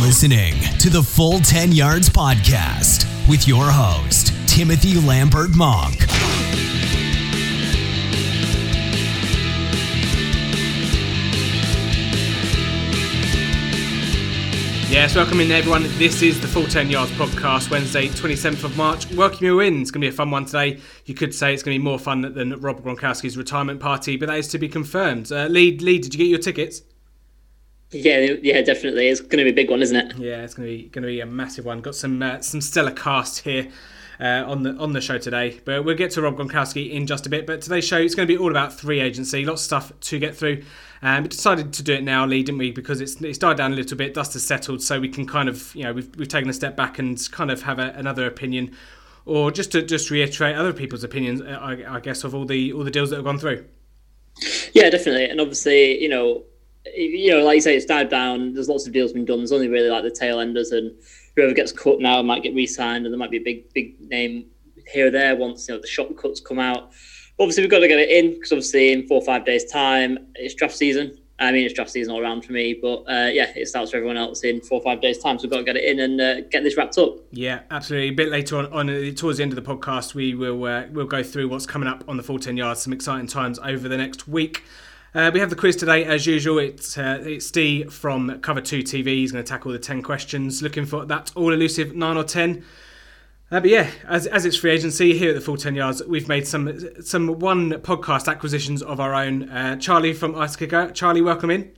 listening to the Full 10 Yards Podcast with your host, Timothy Lambert Monk. Yes, welcome in everyone. This is the Full 10 Yards podcast, Wednesday, 27th of March. Welcome you in. It's going to be a fun one today. You could say it's going to be more fun than Rob Gronkowski's retirement party, but that is to be confirmed. Uh, Lee, Lee, did you get your tickets? Yeah, yeah, definitely. It's going to be a big one, isn't it? Yeah, it's going to be going to be a massive one. Got some uh, some stellar cast here. Uh, on the on the show today. But we'll get to Rob Gronkowski in just a bit. But today's show is going to be all about free agency. Lots of stuff to get through. Um, we decided to do it now, Lee, didn't we? Because it's, it's died down a little bit, dust has settled, so we can kind of, you know, we've, we've taken a step back and kind of have a, another opinion, or just to just reiterate other people's opinions, uh, I, I guess, of all the all the deals that have gone through. Yeah, definitely, and obviously, you know, you know, like you say, it's died down. There's lots of deals been done. There's only really like the tail enders, and whoever gets cut now might get re-signed, and there might be a big big name here or there once you know the shop cuts come out. Obviously, we've got to get it in because obviously in four or five days' time it's draft season. I mean, it's draft season all around for me, but uh, yeah, it starts for everyone else in four or five days' time. So we've got to get it in and uh, get this wrapped up. Yeah, absolutely. A bit later on, on uh, towards the end of the podcast, we will uh, we'll go through what's coming up on the full ten yards. Some exciting times over the next week. Uh, we have the quiz today, as usual. It's uh, it's Steve from Cover Two TV. He's going to tackle the ten questions. Looking for that all elusive nine or ten. Uh, but yeah, as, as it's free agency here at the full ten yards, we've made some some one podcast acquisitions of our own. Uh, Charlie from Ice Kicker. Charlie, welcome in.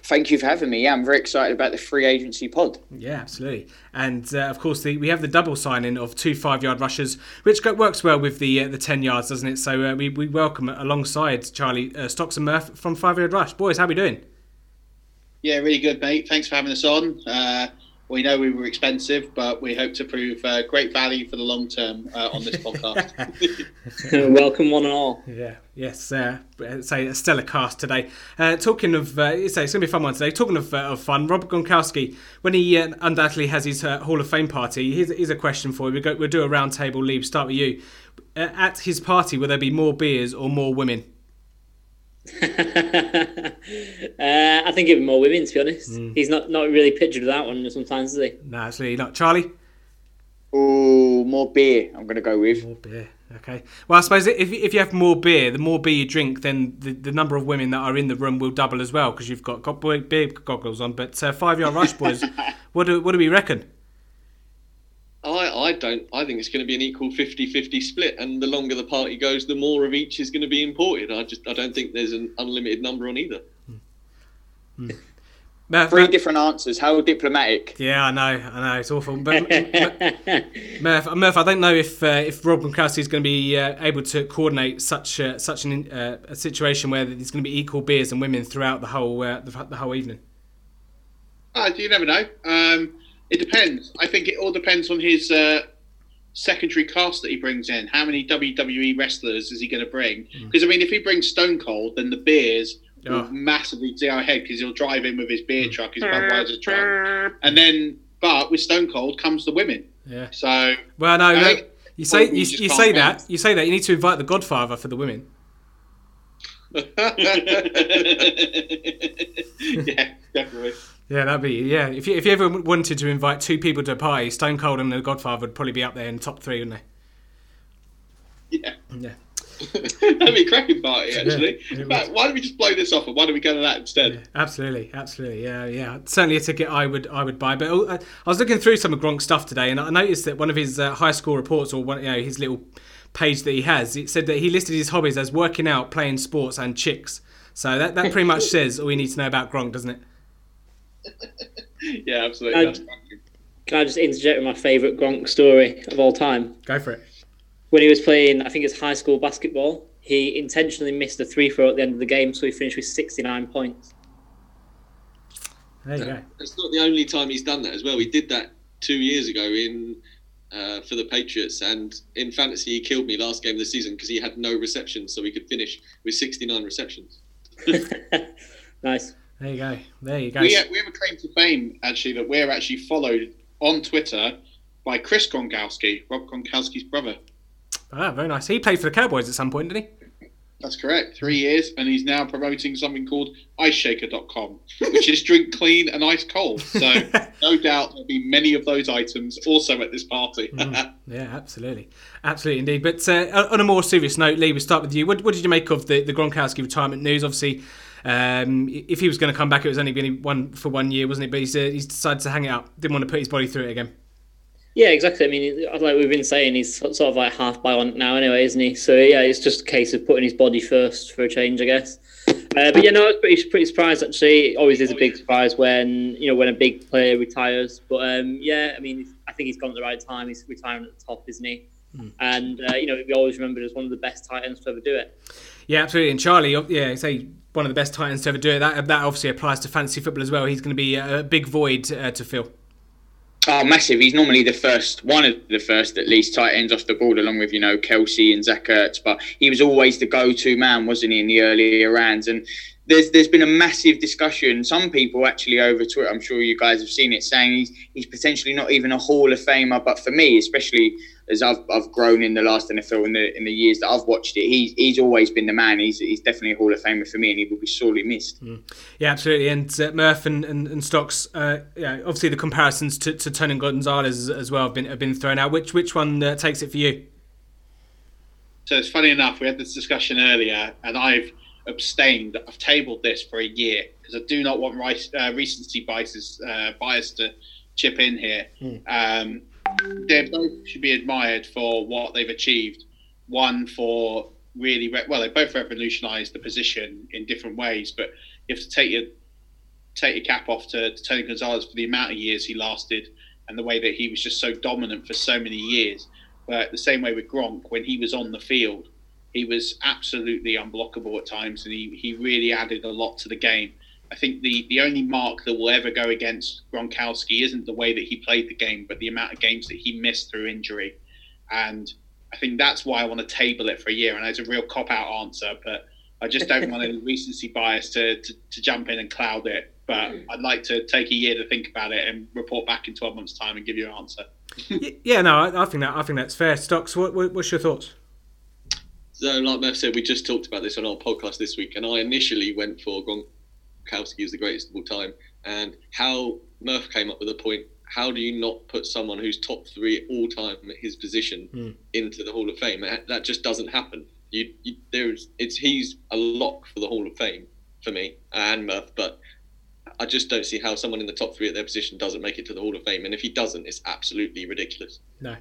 Thank you for having me. Yeah, I'm very excited about the free agency pod. Yeah, absolutely. And uh, of course, the, we have the double signing of two five yard rushers, which works well with the uh, the ten yards, doesn't it? So uh, we, we welcome alongside Charlie uh, Stocks and Murph from Five Yard Rush. Boys, how are we doing? Yeah, really good, mate. Thanks for having us on. We know we were expensive, but we hope to prove uh, great value for the long term uh, on this podcast. Welcome, one and all. Yeah, yes. Uh, say a stellar cast today. Uh, talking of, uh, it's, it's going to be a fun one today. Talking of, uh, of fun, Robert Gronkowski, when he uh, undoubtedly has his Hall of Fame party, here's, here's a question for you. We'll, go, we'll do a roundtable. Leave. Start with you. at his party, will there be more beers or more women? uh, I think even more women, to be honest. Mm. He's not, not really pictured with that one sometimes, is he? No, absolutely not. Charlie? Oh, more beer, I'm going to go with. More beer. Okay. Well, I suppose if, if you have more beer, the more beer you drink, then the, the number of women that are in the room will double as well because you've got, got beer goggles on. But uh, five yard rush, boys, what do what do we reckon? I, I don't. I think it's going to be an equal 50-50 split, and the longer the party goes, the more of each is going to be imported. I just I don't think there's an unlimited number on either. Hmm. Murph, Three Murph, different answers. How diplomatic. Yeah, I know, I know, it's awful. But Murph, Murph, I don't know if uh, if Rob Gronkowski is going to be uh, able to coordinate such uh, such an, uh, a situation where there's going to be equal beers and women throughout the whole uh, the, the, whole evening. Uh, you never know. Um, it depends. I think it all depends on his uh, secondary cast that he brings in. How many WWE wrestlers is he going to bring? Because mm. I mean, if he brings Stone Cold, then the beers oh. will massively see our head because he'll drive in with his beer mm. truck, his Budweiser truck, and then but with Stone Cold comes the women. Yeah. So well, no, no you say you, you say that you say that you need to invite the Godfather for the women. yeah, definitely. Yeah, that'd be yeah. If you, if you ever wanted to invite two people to a party, Stone Cold and The Godfather would probably be up there in the top three, wouldn't they? Yeah. Yeah. That'd be a cracking party, actually. Yeah, fact, why don't we just blow this off and why don't we go to that instead? Yeah, absolutely, absolutely. Yeah, yeah. Certainly a ticket I would I would buy. But uh, I was looking through some of Gronk's stuff today, and I noticed that one of his uh, high school reports, or one, you know, his little page that he has, it said that he listed his hobbies as working out, playing sports, and chicks. So that, that pretty much says all we need to know about Gronk, doesn't it? Yeah, absolutely. Can I, can I just interject with my favourite Gronk story of all time? Go for it. When he was playing, I think it's high school basketball, he intentionally missed a three throw at the end of the game, so he finished with 69 points. There you go. It's not the only time he's done that as well. He did that two years ago in uh, for the Patriots, and in fantasy he killed me last game of the season because he had no receptions, so he could finish with 69 receptions. nice. There you go. There you go. We have, we have a claim to fame, actually, that we're actually followed on Twitter by Chris Gronkowski, Rob Gronkowski's brother. Ah, very nice. He played for the Cowboys at some point, didn't he? That's correct. Three years, and he's now promoting something called IceShaker.com, which is drink clean and ice cold. So no doubt there'll be many of those items also at this party. mm, yeah, absolutely, absolutely indeed. But uh, on a more serious note, Lee, we'll start with you. What, what did you make of the, the Gronkowski retirement news? Obviously, um, if he was going to come back, it was only going to be one for one year, wasn't it? But he's, uh, he's decided to hang it up. Didn't want to put his body through it again. Yeah, exactly. I mean, like we've been saying, he's sort of like half by one now, anyway, isn't he? So yeah, it's just a case of putting his body first for a change, I guess. Uh, but yeah, no, I was pretty, pretty surprised actually. It always is a big surprise when you know when a big player retires. But um, yeah, I mean, I think he's gone at the right time. He's retiring at the top, isn't he? Mm. And uh, you know, we always remembered as one of the best tight ends to ever do it. Yeah, absolutely. And Charlie, yeah, say one of the best tight ends to ever do it. That that obviously applies to fantasy football as well. He's going to be a big void uh, to fill. Oh, massive! He's normally the first, one of the first at least tight ends off the board, along with you know Kelce and Zach Ertz. But he was always the go-to man, wasn't he, in the earlier rounds? And there's there's been a massive discussion. Some people actually over Twitter, I'm sure you guys have seen it, saying he's he's potentially not even a Hall of Famer. But for me, especially as I've, I've grown in the last NFL in the in the years that I've watched it, he's he's always been the man. He's he's definitely a Hall of Famer for me, and he will be sorely missed. Mm. Yeah, absolutely. And uh, Murph and, and, and Stocks, uh, yeah, obviously the comparisons to, to Tony Gonzalez as well have been have been thrown out. Which which one uh, takes it for you? So it's funny enough, we had this discussion earlier, and I've abstained. I've tabled this for a year because I do not want uh, recency biases uh, bias to chip in here. Mm. Um, they both should be admired for what they've achieved. One for really re- well, they both revolutionised the position in different ways. But you have to take your take your cap off to, to Tony Gonzalez for the amount of years he lasted and the way that he was just so dominant for so many years. But the same way with Gronk, when he was on the field, he was absolutely unblockable at times, and he, he really added a lot to the game. I think the, the only mark that will ever go against Gronkowski isn't the way that he played the game, but the amount of games that he missed through injury. And I think that's why I want to table it for a year. And it's a real cop out answer, but I just don't want any recency bias to, to, to, jump in and cloud it. But hmm. I'd like to take a year to think about it and report back in 12 months' time and give you an answer. yeah, no, I, I, think that I think that's fair. Stocks, what, what, what's your thoughts? So, like Murph said, we just talked about this on our podcast this week, and I initially went for Gronk Kowski is the greatest of all time, and how Murph came up with a point. How do you not put someone who's top three all time at his position mm. into the Hall of Fame? That just doesn't happen. You, you, there's it's he's a lock for the Hall of Fame for me and Murph, but I just don't see how someone in the top three at their position doesn't make it to the Hall of Fame. And if he doesn't, it's absolutely ridiculous. No.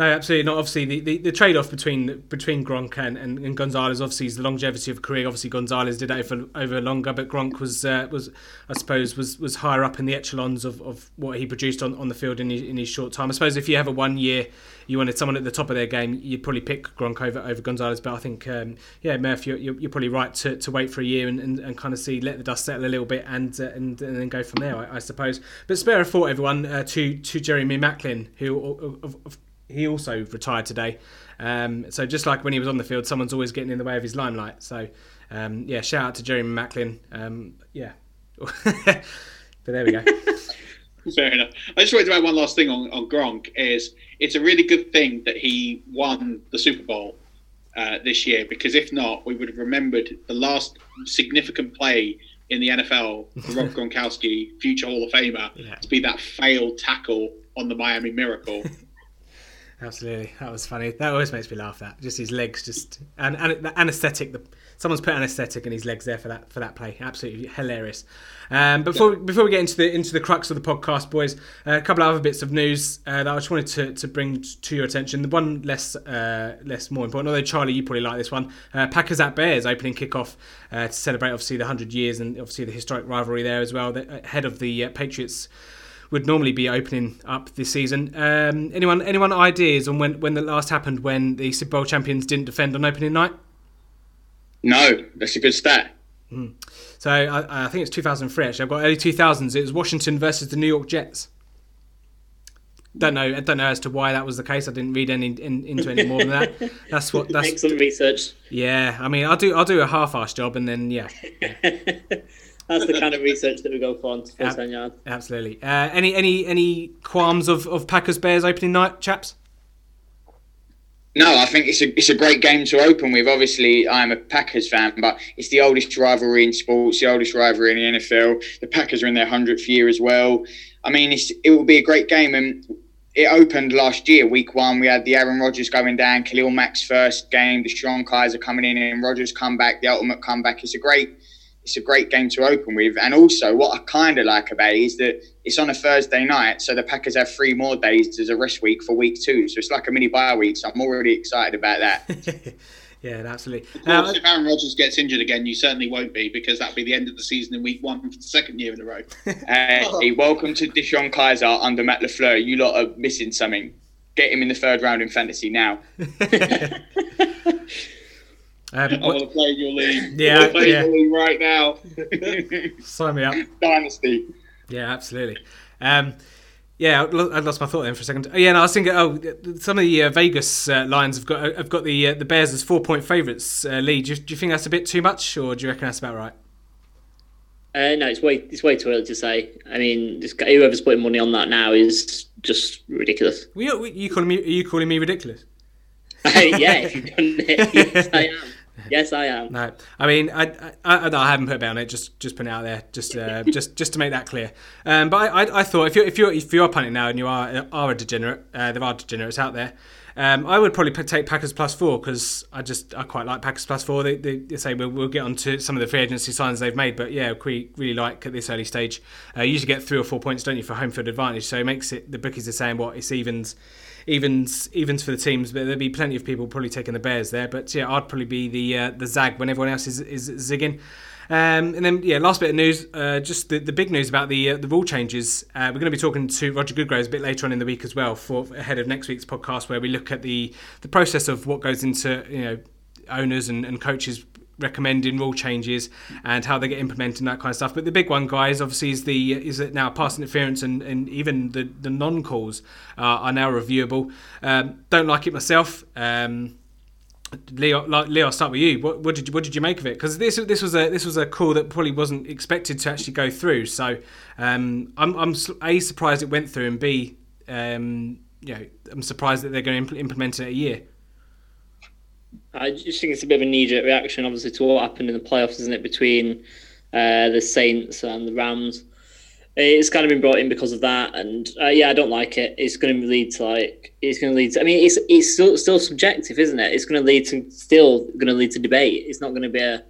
No, absolutely not. Obviously, the, the, the trade off between between Gronk and, and, and, Gonzalez obviously is the longevity of career. Obviously, Gonzalez did it over, over longer, but Gronk was uh, was I suppose was was higher up in the echelons of, of what he produced on, on the field in his, in his short time. I suppose if you have a one year, you wanted someone at the top of their game, you'd probably pick Gronk over over Gonzalez. But I think um, yeah, Murph, you're, you're, probably right to, to wait for a year and, and, and kind of see let the dust settle a little bit and uh, and, and then go from there. I, I suppose. But spare a thought, everyone, uh, to to Jeremy Maclin, who of, of he also retired today. Um, so just like when he was on the field, someone's always getting in the way of his limelight. So um, yeah, shout out to Jeremy Maclin. Um, yeah, but there we go. Fair enough. I just wanted to add one last thing on, on Gronk. Is it's a really good thing that he won the Super Bowl uh, this year because if not, we would have remembered the last significant play in the NFL for Rob Gronkowski, future Hall of Famer, yeah. to be that failed tackle on the Miami Miracle. Absolutely, that was funny. That always makes me laugh. That just his legs, just and, and the anaesthetic. The someone's put anaesthetic in his legs there for that for that play. Absolutely hilarious. Um, before before we get into the into the crux of the podcast, boys, uh, a couple of other bits of news uh, that I just wanted to, to bring to your attention. The one less uh, less more important, although Charlie, you probably like this one. Uh, Packers at Bears opening kickoff uh, to celebrate obviously the hundred years and obviously the historic rivalry there as well. The, ahead of the uh, Patriots would normally be opening up this season. Um, anyone anyone ideas on when, when the last happened when the Super Bowl champions didn't defend on opening night? No, that's a good stat. Mm. So I, I, think it's 2003 actually. I've got early 2000s. It was Washington versus the New York Jets. Don't know. I don't know as to why that was the case. I didn't read any in, into any more than that. That's what. That's Make some research. Yeah, I mean, I'll do. I'll do a half-ass job, and then yeah. yeah. That's the kind of research that we go for on full Ab- ten yard. Absolutely. Uh, any any any qualms of, of Packers Bears opening night, chaps? No, I think it's a it's a great game to open with. Obviously, I'm a Packers fan, but it's the oldest rivalry in sports, the oldest rivalry in the NFL. The Packers are in their hundredth year as well. I mean, it will be a great game, and it opened last year, week one. We had the Aaron Rodgers going down, Khalil Mack's first game, DeShone Kizer coming in, and Rodgers comeback, the ultimate comeback. It's a great it's a great game to open with. And also, what I kind of like about it is that it's on a Thursday night, so the Packers have three more days as a rest week for week two. So it's like a mini bye week. So I'm already excited about that. yeah, absolutely. Course, um, if Aaron Rodgers gets injured again, you certainly won't be because that'll be the end of the season in week one for the second year in a row. hey, welcome to DeShone Kizer under Matt LaFleur. You lot are missing something. Get him in the third round in fantasy now. Um, I want to play in your league. Yeah, I play yeah. your league right now. Sign me up. Dynasty. Yeah, absolutely. Um, yeah, I lost my thought then for a second. Oh, yeah, no, I was thinking. Oh, some of the uh, Vegas uh, lines have got have got the uh, the Bears as four point favourites uh, lead. Do you, do you, think that's a bit too much, or do you reckon that's about right? Uh, no, it's way it's way too early to say. I mean, just, whoever's putting money on that now is just ridiculous. Well, you, you calling me? Are you calling me ridiculous? yeah, if you've done it, yes, I am. Yes, I am. No, I mean, I, I, I, I haven't put a bet on it. Just, just put it out there, just, uh, just, just to make that clear. Um, but I, I, I thought if you, if you, if you are punting now and you are, are a degenerate, uh, there are degenerates out there. Um, I would probably take Packers plus four because I just, I quite like Packers plus four. They, they, they say we'll, we'll, get on to some of the free agency signs they've made, but yeah, we really like at this early stage. Uh, you usually get three or four points, don't you, for home field advantage? So it makes it the bookies are saying what it's evens evens evens for the teams, but there'll be plenty of people probably taking the Bears there. But yeah, I'd probably be the uh, the zag when everyone else is is zigging. Um, and then, yeah, last bit of news, uh, just the, the big news about the uh, the rule changes. Uh, we're going to be talking to Roger Goodgroves a bit later on in the week as well, for ahead of next week's podcast, where we look at the the process of what goes into you know owners and, and coaches recommending rule changes and how they get implemented and that kind of stuff. But the big one, guys, obviously is the is that now pass interference and, and even the the non calls uh, are now reviewable. Um, don't like it myself. Um, Leo, like, Leo, I'll start with you. What, what, did you what did you make of it? Because this this was a this was a call that probably wasn't expected to actually go through. So um, I'm I'm a surprised it went through, and b um, you know I'm surprised that they're going to implement it a year. I just think it's a bit of a knee-jerk reaction, obviously, to what happened in the playoffs, isn't it, between uh, the Saints and the Rams. It's kind of been brought in because of that, and uh, yeah, I don't like it. It's going to lead to like it's going to lead to. I mean, it's it's still still subjective, isn't it? It's going to lead to still going to lead to debate. It's not going to be a.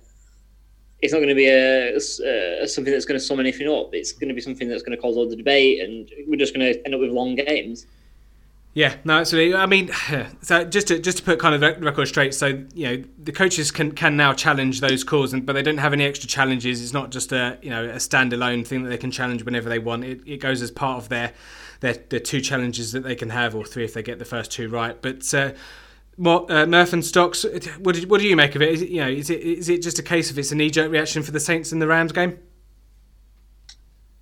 It's not going to be a, uh, something that's going to sum anything up. It's going to be something that's going to cause all the debate, and we're just going to end up with long games. Yeah, no, absolutely. I mean, so just to just to put kind of the record straight, so you know the coaches can can now challenge those calls, and, but they don't have any extra challenges. It's not just a you know a standalone thing that they can challenge whenever they want. It, it goes as part of their, their their two challenges that they can have, or three if they get the first two right. But uh, what uh, Murph and Stocks, what did, what do you make of it? Is it you know is it is it just a case of it's a knee jerk reaction for the Saints in the Rams game?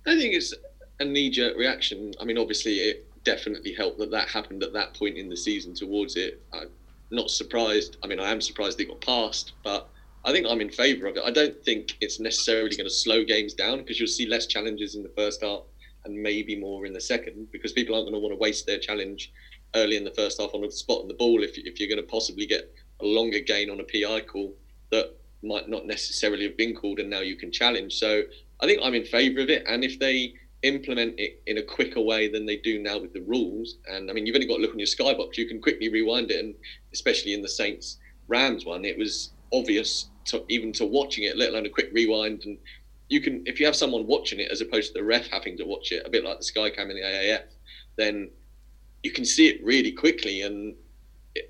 I think it's a knee jerk reaction. I mean, obviously it definitely helped that that happened at that point in the season towards it. I'm not surprised. I mean, I am surprised it got passed, but I think I'm in favour of it. I don't think it's necessarily going to slow games down because you'll see less challenges in the first half and maybe more in the second because people aren't going to want to waste their challenge early in the first half on a spot on the ball if, if you're going to possibly get a longer gain on a PI call that might not necessarily have been called and now you can challenge. So I think I'm in favour of it. And if they implement it in a quicker way than they do now with the rules. And I mean, you've only got to look on your skybox; you can quickly rewind it, and especially in the Saints Rams one, it was obvious to even to watching it, let alone a quick rewind. And you can, if you have someone watching it as opposed to the ref having to watch it, a bit like the Skycam in the AAF, then you can see it really quickly. And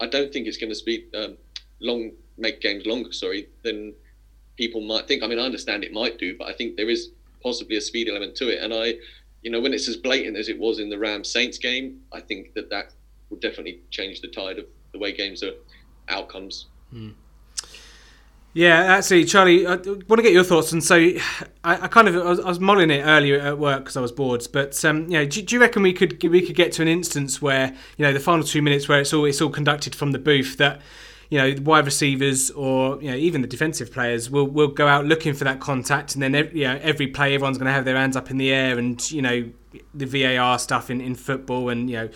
I don't think it's going to speed um, long, make games longer. Sorry, than people might think. I mean, I understand it might do, but I think there is possibly a speed element to it. And I, you know, when it's as blatant as it was in the Rams Saints game, I think that that will definitely change the tide of the way games are outcomes. Hmm. Yeah, actually, Charlie, I want to get your thoughts. And so, I, I kind of I was, I was, mulling it earlier at work because I was bored. But um, know, do, do, you reckon we could we could get to an instance where you know the final two minutes where it's all it's all conducted from the booth that you know, wide receivers or you know even the defensive players will will go out looking for that contact, and then every, you know, every play everyone's going to have their hands up in the air, and you know the VAR stuff in, in football, and you know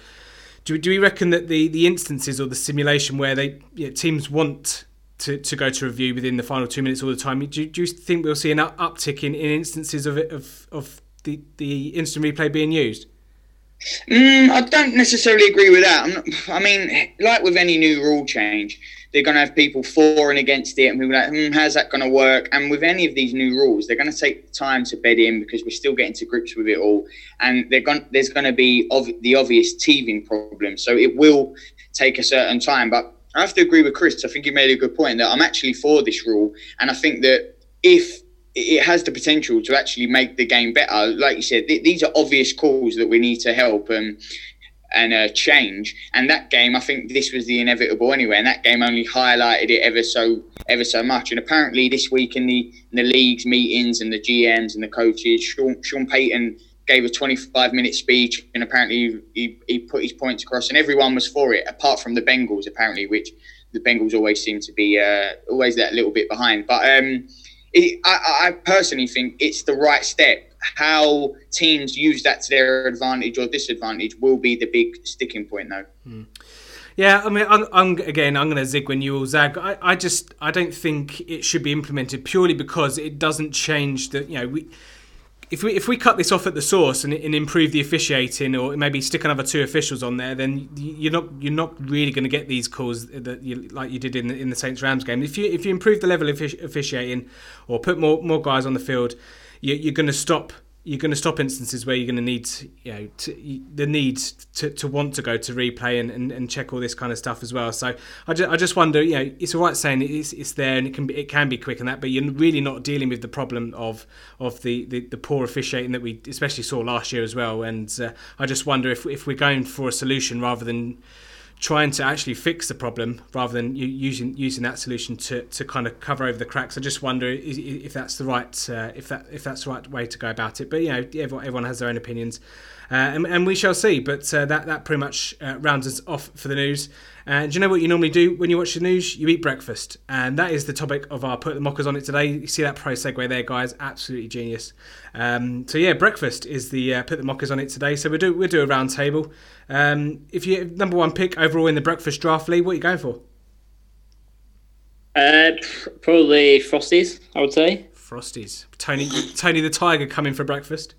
do, do we reckon that the, the instances or the simulation where they you know, teams want to, to go to review within the final two minutes all the time, do, do you think we'll see an uptick in, in instances of, of of the, the instant replay being used? Mm, I don't necessarily agree with that. Not, i mean, like with any new rule change, they're going to have people for and against it, and people like, hmm, how's that going to work? And with any of these new rules, they're going to take time to bed in because we're still getting to grips with it all, and going, there's going to be ov- the obvious teething problem. So it will take a certain time. But I have to agree with Chris. I think he made a good point that I'm actually for this rule, and I think that if it has the potential to actually make the game better. Like you said, th- these are obvious calls that we need to help and and uh, change. And that game, I think this was the inevitable anyway. And that game only highlighted it ever so ever so much. And apparently, this week in the in the leagues meetings and the GMs and the coaches, Sean, Sean Payton gave a 25 minute speech and apparently he, he put his points across and everyone was for it apart from the Bengals apparently which the Bengals always seem to be uh, always that little bit behind but um, it, I, I, personally think it's the right step. How teams use that to their advantage or disadvantage will be the big sticking point, though. Hmm. Yeah, I mean, I'm, I'm again, I'm going to zig when you all zag. I, I just, I don't think it should be implemented purely because it doesn't change the, you know, we if we if we cut this off at the source and, and, improve the officiating, or maybe stick another two officials on there, then you're not you're not really going to get these calls that you, like you did in the, in the Saints Rams game. If you if you improve the level of officiating, or put more more guys on the field, you, you're going to stop you're going to stop instances where you're going to need, you know, to, the need to, to want to go to replay and, and, and check all this kind of stuff as well. So I just, I just wonder, you know, it's all right saying it's, it's there and it can be it can be quick and that, but you're really not dealing with the problem of of the, the, the poor officiating that we especially saw last year as well. And uh, I just wonder if if we're going for a solution rather than trying to actually fix the problem rather than using using that solution to, to kind of cover over the cracks. I just wonder if that's the right uh, if that if that's the right way to go about it. But you know, everyone, everyone has their own opinions, uh, and, and, we shall see. But uh, that that pretty much uh, rounds us off for the news. And do you know what you normally do when you watch the news? You eat breakfast, and that is the topic of our put the mockers on it today. You see that pro segue there, guys? Absolutely genius. Um, so yeah, breakfast is the uh, put the mockers on it today. So we do we do a round table. Um, if you number one pick overall in the breakfast draft league, what are you going for? Uh, probably Frosties, I would say. Frosties. Tony Tony the Tiger coming for breakfast.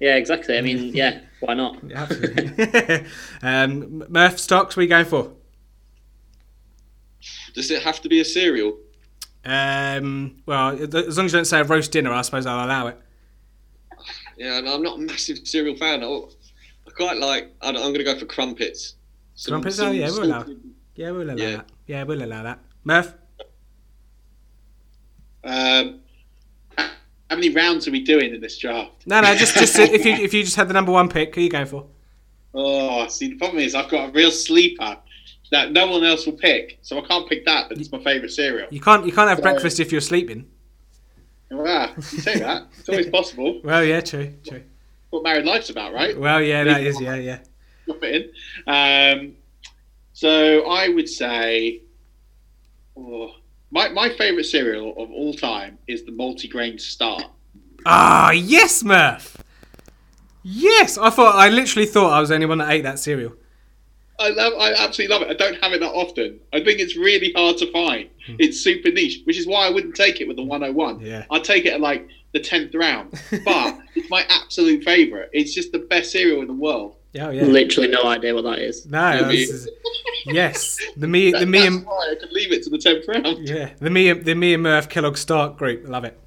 Yeah, exactly. I mean, yeah, why not? Absolutely. um, Murph Stocks, what are you going for? Does it have to be a cereal? Um, well, as long as you don't say a roast dinner, I suppose I'll allow it. Yeah, I'm not a massive cereal fan. I, quite like. I'm, going to go for crumpets. Some, crumpets? Some oh, yeah, we'll allow. Yeah, we'll allow yeah. that. Yeah, we'll allow that. Murph. Um, how many rounds are we doing in this draft? No, no, just just if you if you just had the number one pick, who are you going for? Oh, see, the problem is I've got a real sleeper that no one else will pick, so I can't pick that. But it's my favourite cereal. You can't you can't have so, breakfast if you're sleeping. Well, you say that it's always possible. well, yeah, true, true. What married life's about, right? Well, yeah, that is, yeah, yeah. Drop it in. Um, so I would say, oh, my my favourite cereal of all time is the multigrain Star. Ah, yes, Murph. Yes, I thought I literally thought I was the only one that ate that cereal. I love. I absolutely love it. I don't have it that often. I think it's really hard to find. Hmm. It's super niche, which is why I wouldn't take it with the 101. Yeah. I'd take it at like the tenth round. But it's my absolute favourite. It's just the best cereal in the world. Yeah, yeah. Literally no idea what that is. No, is, yes, the me, the me, and why I could leave it to the tenth round. Yeah, the me, the me and Murph Kellogg Stark group. Love it.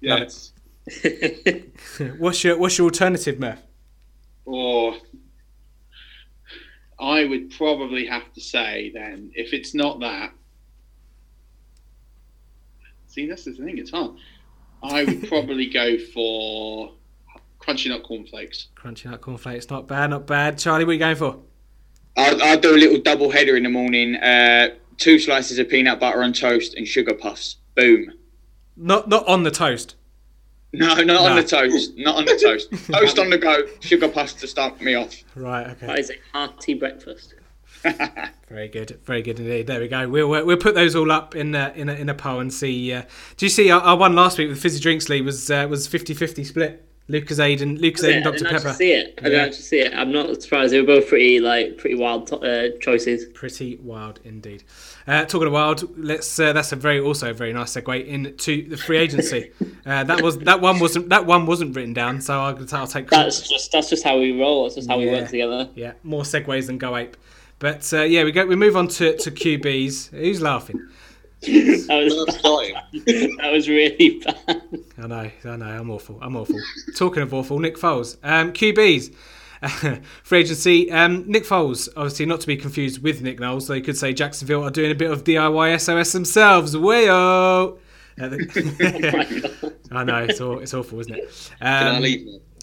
Yes. Love it. what's your What's your alternative, Murph? Or I would probably have to say then, if it's not that, see, that's the thing. It's hard. I would probably go for crunchy nut cornflakes. Crunchy nut cornflakes, not bad, not bad. Charlie, what are you going for? I'll, I'll do a little double header in the morning. Uh, two slices of peanut butter on toast and sugar puffs. Boom. Not not on the toast. No, not no. on the toast. Not on the toast. toast on the go. Sugar puffs to start me off. Right. Okay. That is a hearty breakfast. very good, very good indeed. There we go. We'll we'll put those all up in a, in a, in a poll and see. Uh, do you see our, our, one last week with fizzy drinks league was uh, was 50-50 split? Lucozade, Lucas Yeah, Aiden, Dr didn't Pepper. actually see it. I didn't Yeah. actually see it. I'm not surprised. They were both pretty like pretty wild to- uh, choices. Pretty wild indeed. Uh, talking of wild, let's. Uh, that's a very also a very nice segue into the free agency. uh, that was that one wasn't that one wasn't written down, so I'll, I'll take. That's just that's just how we roll. That's just how we work together. Yeah, more segues than Go Ape. But uh, yeah, we go. We move on to, to QBs. Who's laughing? That was Nerves dying. that was really bad. I know, I know. I'm awful. I'm awful. Talking of awful, Nick Foles. Um, QBs. Free agency. Um, Nick Foles, obviously not to be confused with Nick Knowles, though you could say Jacksonville are doing a bit of DIY SOS themselves. Wayo! Uh, the- I know it's all, it's awful, isn't it? Um?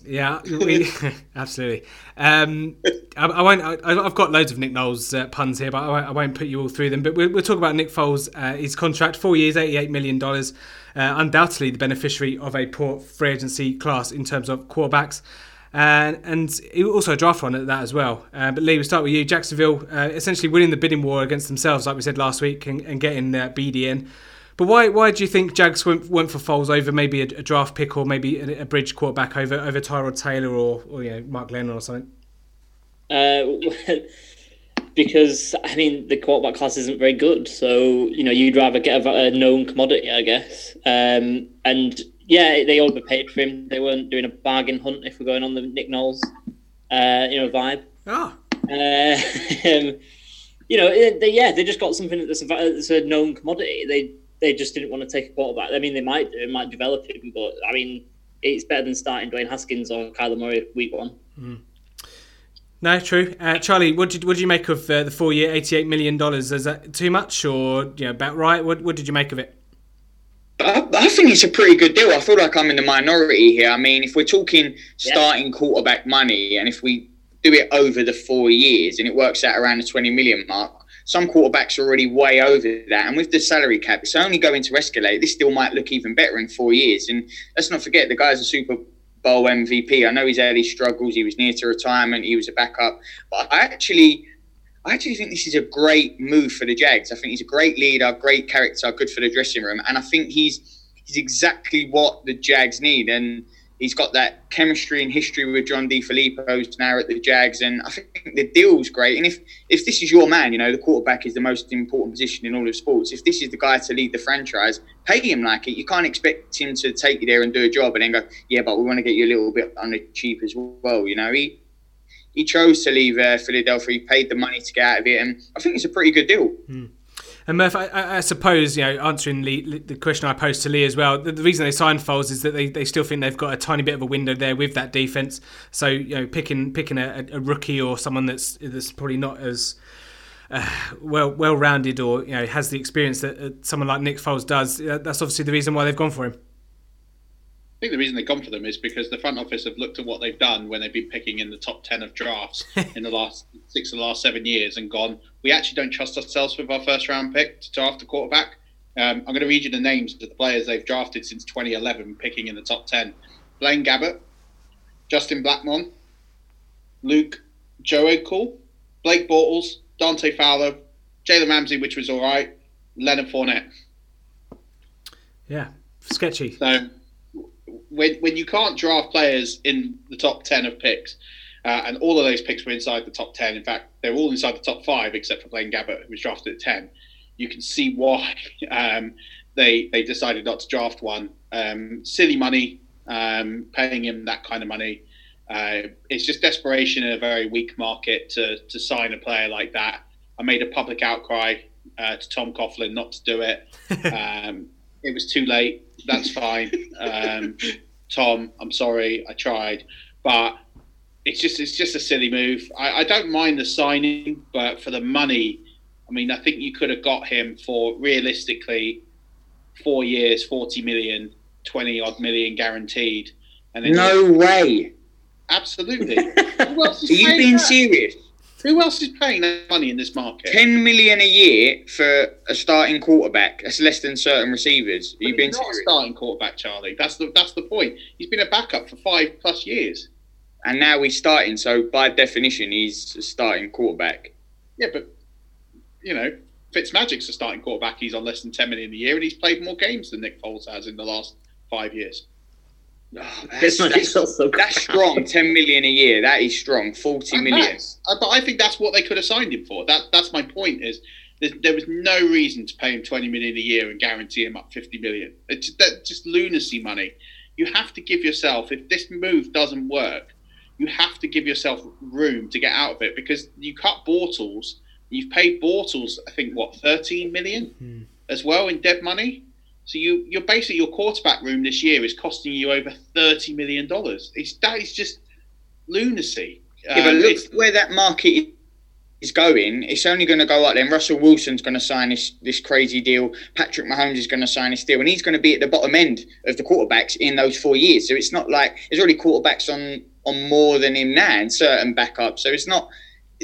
Yeah, we, absolutely. Um, I, I won't. I, I've got loads of Nick Knowles uh, puns here, but I won't, I won't put you all through them. But we'll, we'll talk about Nick Foles. Uh, his contract, four years, eighty-eight million dollars. Uh, undoubtedly, the beneficiary of a poor free agency class in terms of quarterbacks. And and also a draft one at that as well. Uh, but Lee, we'll start with you. Jacksonville uh, essentially winning the bidding war against themselves, like we said last week, and, and getting uh, BD in. But why why do you think Jags went, went for Foles over maybe a, a draft pick or maybe a, a bridge quarterback over over Tyrod Taylor or, or you know Mark Lennon or something? Uh, because I mean the quarterback class isn't very good, so you know you'd rather get a, a known commodity, I guess. Um, and yeah, they overpaid for him. They weren't doing a bargain hunt if we're going on the Nick Knowles, uh, you know, vibe. Ah, Uh, um, you know, they, yeah, they just got something that's a, that's a known commodity. They they just didn't want to take a quarterback. I mean, they might it might develop him, but I mean, it's better than starting Dwayne Haskins or Kyler Murray week one. no, true. Uh, Charlie, what did what did you make of uh, the four year, eighty eight million dollars? Is that too much or you know about right? What what did you make of it? I, I think it's a pretty good deal. I feel like I'm in the minority here. I mean, if we're talking starting quarterback money, and if we do it over the four years, and it works out around the 20 million mark, some quarterbacks are already way over that. And with the salary cap, it's only going to escalate. This deal might look even better in four years. And let's not forget, the guy's a Super Bowl MVP. I know he's had his struggles. He was near to retirement. He was a backup. But I actually. I actually think this is a great move for the Jags. I think he's a great leader, great character, good for the dressing room, and I think he's he's exactly what the Jags need. And he's got that chemistry and history with John DeFilippo's now at the Jags, and I think the deal's great. And if if this is your man, you know the quarterback is the most important position in all of sports. If this is the guy to lead the franchise, pay him like it. You can't expect him to take you there and do a job and then go, yeah, but we want to get you a little bit on the cheap as well. You know, he he chose to leave uh, Philadelphia. He paid the money to get out of it, and I think it's a pretty good deal. And Murph, I, I I suppose you know, answering Lee, the question I posed to Lee as well. The, the reason they signed Foles is that they, they still think they've got a tiny bit of a window there with that defense. So you know, picking picking a, a rookie or someone that's that's probably not as uh, well well rounded or you know has the experience that uh, someone like Nick Foles does. Uh, that's obviously the reason why they've gone for him. I think the reason they've gone for them is because the front office have looked at what they've done when they've been picking in the top 10 of drafts in the last six of the last seven years and gone, we actually don't trust ourselves with our first round pick to draft a quarterback. Um, I'm going to read you the names of the players they've drafted since 2011, picking in the top 10 Blaine Gabbert, Justin Blackmon, Luke Joeckel, Blake Bortles, Dante Fowler, Jalen Ramsey, which was all right, Leonard Fournette. Yeah, sketchy. So when when you can't draft players in the top ten of picks, uh, and all of those picks were inside the top ten. In fact, they're all inside the top five except for Blaine Gabbert, who was drafted at ten. You can see why um, they they decided not to draft one. Um, silly money, um, paying him that kind of money. Uh, it's just desperation in a very weak market to to sign a player like that. I made a public outcry uh, to Tom Coughlin not to do it. Um, it was too late. That's fine. Um, Tom, I'm sorry. I tried, but it's just it's just a silly move. I, I don't mind the signing, but for the money, I mean, I think you could have got him for realistically four years, 40 million, 20 odd million guaranteed. And then No way. absolutely. Are you being that? serious? Who else is paying that money in this market? 10 million a year for a starting quarterback. That's less than certain receivers. Are you But being he's not a starting quarterback, Charlie. That's the that's the point. He's been a backup for five plus years. And now he's starting, so by definition, he's a starting quarterback. Yeah, but you know, Fitzmagic's a starting quarterback. He's on less than ten million a year, and he's played more games than Nick Foles has in the last five years. Oh, that's, that's, also that's strong. Ten million a year. That is strong. Forty And million. uh, but I think that's what they could have signed him for. That that's my point. Is there, was no reason to pay him twenty million a year and guarantee him up fifty million. It's that just lunacy money. You have to give yourself if this move doesn't work, you have to give yourself room to get out of it because you cut Bortles. You've paid Bortles, I think, what thirteen million as well in dead money. So you you're basically your quarterback room this year is costing you over thirty million dollars. It's that is just lunacy. Yeah, but Um, look where that market is going. It's only going to go up. Then Russell Wilson's going to sign this this crazy deal. Patrick Mahomes is going to sign this deal, and he's going to be at the bottom end of the quarterbacks in those four years. So it's not like there's already quarterbacks on on more than him now, and certain backups. So it's not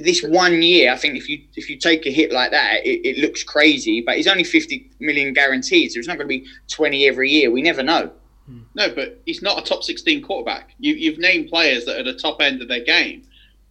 this one year. I think if you if you take a hit like that, it, it looks crazy. But he's only 50 million guaranteed, so it's not going to be 20 every year. We never know. No, but he's not a top 16 quarterback. You, you've named players that are the top end of their game.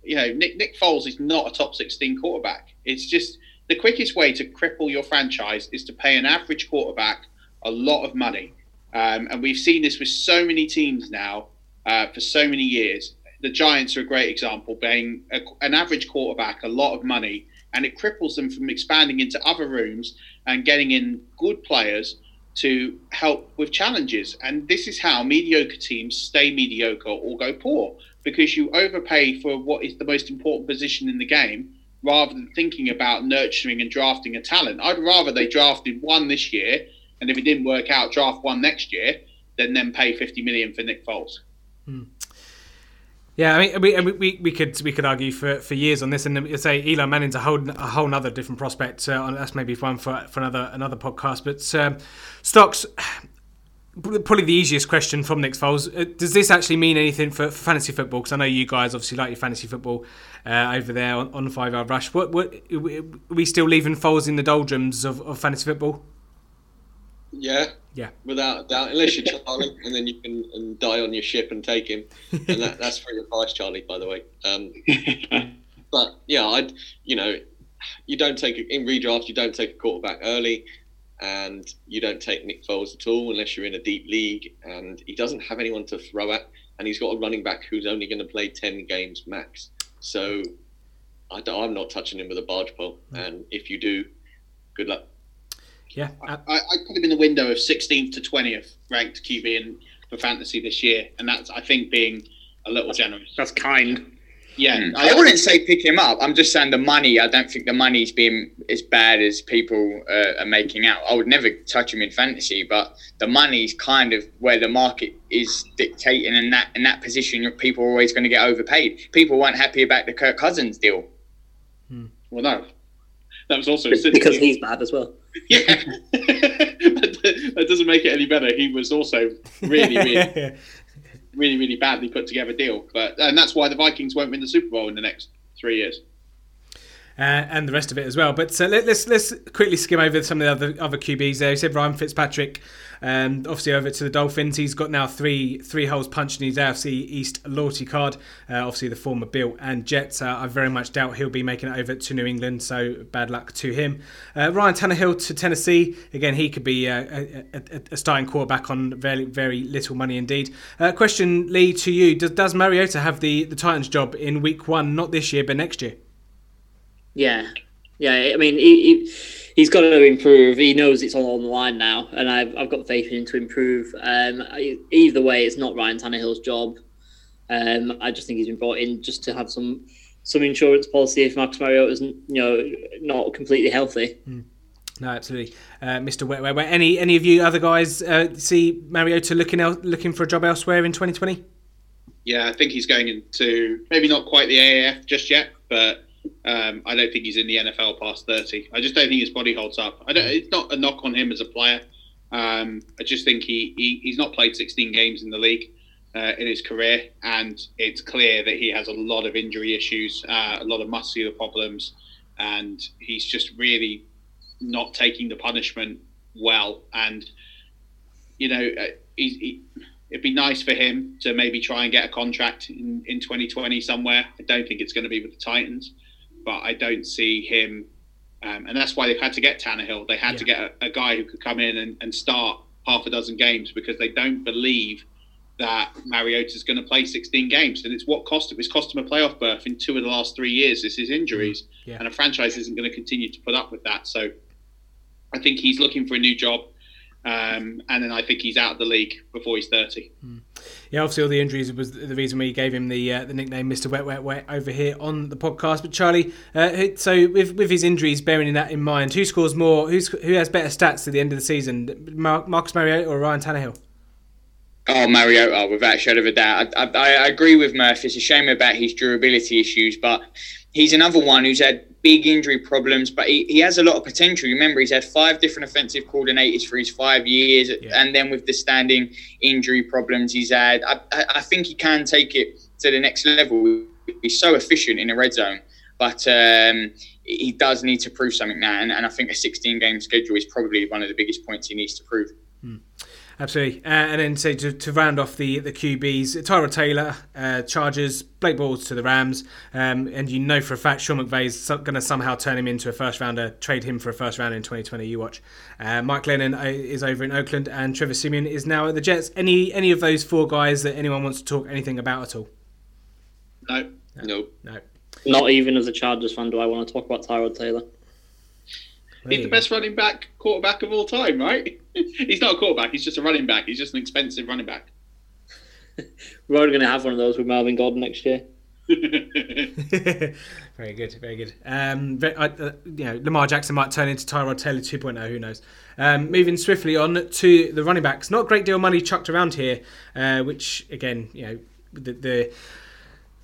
You know, Nick Nick Foles is not a top 16 quarterback. It's just the quickest way to cripple your franchise is to pay an average quarterback a lot of money. Um, and we've seen this with so many teams now uh, for so many years. The Giants are a great example, paying a, an average quarterback a lot of money, and it cripples them from expanding into other rooms and getting in good players to help with challenges. And this is how mediocre teams stay mediocre or go poor because you overpay for what is the most important position in the game rather than thinking about nurturing and drafting a talent. I'd rather they drafted one this year and if it didn't work out, draft one next year than then pay 50 million for Nick Foles. Hmm. Yeah, I mean, we, we, we, we could we could argue for, for years on this, and say Eli Manning's a whole a whole other different prospect. Uh, that's maybe one for for another another podcast. But um, stocks, probably the easiest question from Nick Foles. Uh, does this actually mean anything for, for fantasy football? Because I know you guys obviously like your fantasy football uh, over there on, on Five Yard Rush. What what are we still leaving Foles in the doldrums of, of fantasy football? Yeah. Yeah. Without a doubt, unless you're Charlie, and then you can and die on your ship and take him, and that, that's free advice, Charlie, by the way. Um, but yeah, I'd you know, you don't take in redraft, you don't take a quarterback early, and you don't take Nick Foles at all unless you're in a deep league, and he doesn't have anyone to throw at, and he's got a running back who's only going to play ten games max. So I am not touching him with a barge pole, and if you do, good luck. Yeah, uh, I, I put him in the window of 16th to 20th ranked QB in, for fantasy this year, and that's I think being a little generous. That's kind. Yeah, Mm. I wouldn't say pick him up. I'm just saying the money. I don't think the money's been as bad as people uh, are making out. I would never touch him in fantasy, but the money's kind of where the market is dictating, and that in that position, people are always going to get overpaid. People weren't happy about the Kirk Cousins deal. Well, no, that was also Because he's bad as well. Yeah. that that doesn't make it any better. He was also really, really, really, really badly put together deal. But and that's why the Vikings won't win the Super Bowl in the next three years. Uh, and the rest of it as well. But uh, let, let's let's quickly skim over some of the other other QBs there. You said Ryan Fitzpatrick, um, obviously over to the Dolphins. He's got now three three holes punched in his AFC East loyalty card. Uh, obviously the former Bill and Jets. Uh, I very much doubt he'll be making it over to New England. So bad luck to him. Uh, Ryan Tannehill to Tennessee. Again, he could be uh, a, a, a starting quarterback on very very little money indeed. Question, Lee, to you: Does, does Mariota have the the Titans job in Week One? Not this year, but next year. Yeah, yeah. I mean, he, he, he's got to improve. He knows it's all on the line now, and I've, I've got faith in him to improve. Um, I, either way, it's not Ryan Tannehill's job. Um, I just think he's been brought in just to have some some insurance policy if Marcus Mariota's you know not completely healthy. No, absolutely, uh, Mr. Wet, Wet, Wet. Any any of you other guys uh, see Mariota looking el- looking for a job elsewhere in 2020? Yeah, I think he's going into maybe not quite the AAF just yet, but um, I don't think he's in the NFL past thirty. I just don't think his body holds up. It's not a knock on him as a player. Um, I just think he, he he's not played 16 games in the league uh, in his career, and it's clear that he has a lot of injury issues, uh, a lot of muscular problems, and he's just really not taking the punishment well. And you know, uh, he, it'd be nice for him to maybe try and get a contract in, in 2020 somewhere. I don't think it's going to be with the Titans, but I don't see him. Um, and that's why they've had to get Tannehill. They had Yeah. to get a, a guy who could come in and, and start half a dozen games because they don't believe that Mariota's going to play 16 games, and it's what cost him. It's cost him a playoff berth in two of the last three years. Is his injuries, Yeah. and a franchise isn't going to continue to put up with that. So, I think he's looking for a new job, um, and then I think he's out of the league before he's 30. Yeah, obviously all the injuries was the reason we gave him the uh, the nickname Mr. Wet Wet Wet over here on the podcast. But Charlie, uh, so with with his injuries, bearing that in mind, who scores more? Who's who has better stats at the end of the season? Mar- Marcus Mariota or Ryan Tannehill? Oh, Mariota, without a shadow of a doubt. I, I, I agree with Murphy. It's a shame about his durability issues, but he's another one who's had big injury problems, but he, he has a lot of potential. Remember, he's had five different offensive coordinators for his five years, Yeah. and then with the standing injury problems he's had, I, I, think he can take it to the next level. He's so efficient in the red zone, but um, he does need to prove something now, and, and I think a 16 game schedule is probably one of the biggest points he needs to prove. Absolutely. Uh, and then say to, to round off the the QBs, Tyrod Taylor, uh, Chargers, Blake Bortles to the Rams, um, and you know for a fact Sean McVay's going to somehow turn him into a first rounder, trade him for a first rounder in 2020. You watch. Uh, Mike Glennon uh, is over in Oakland, and Trevor Siemian is now at the Jets. Any any of those four guys that anyone wants to talk anything about at all? No, No, No. Not even as a Chargers fan do I want to talk about Tyrod Taylor. There he's you the go. best running back quarterback of all time, right? he's not a quarterback. He's just a running back. He's just an expensive running back. We're already going to have one of those with Melvin Gordon next year. very good, very good. Um, ve- uh, uh, you know, Lamar Jackson might turn into Tyrod Taylor 2.0. Who knows? Um, moving swiftly on to the running backs. Not a great deal of money chucked around here, uh, which again, you know, the. the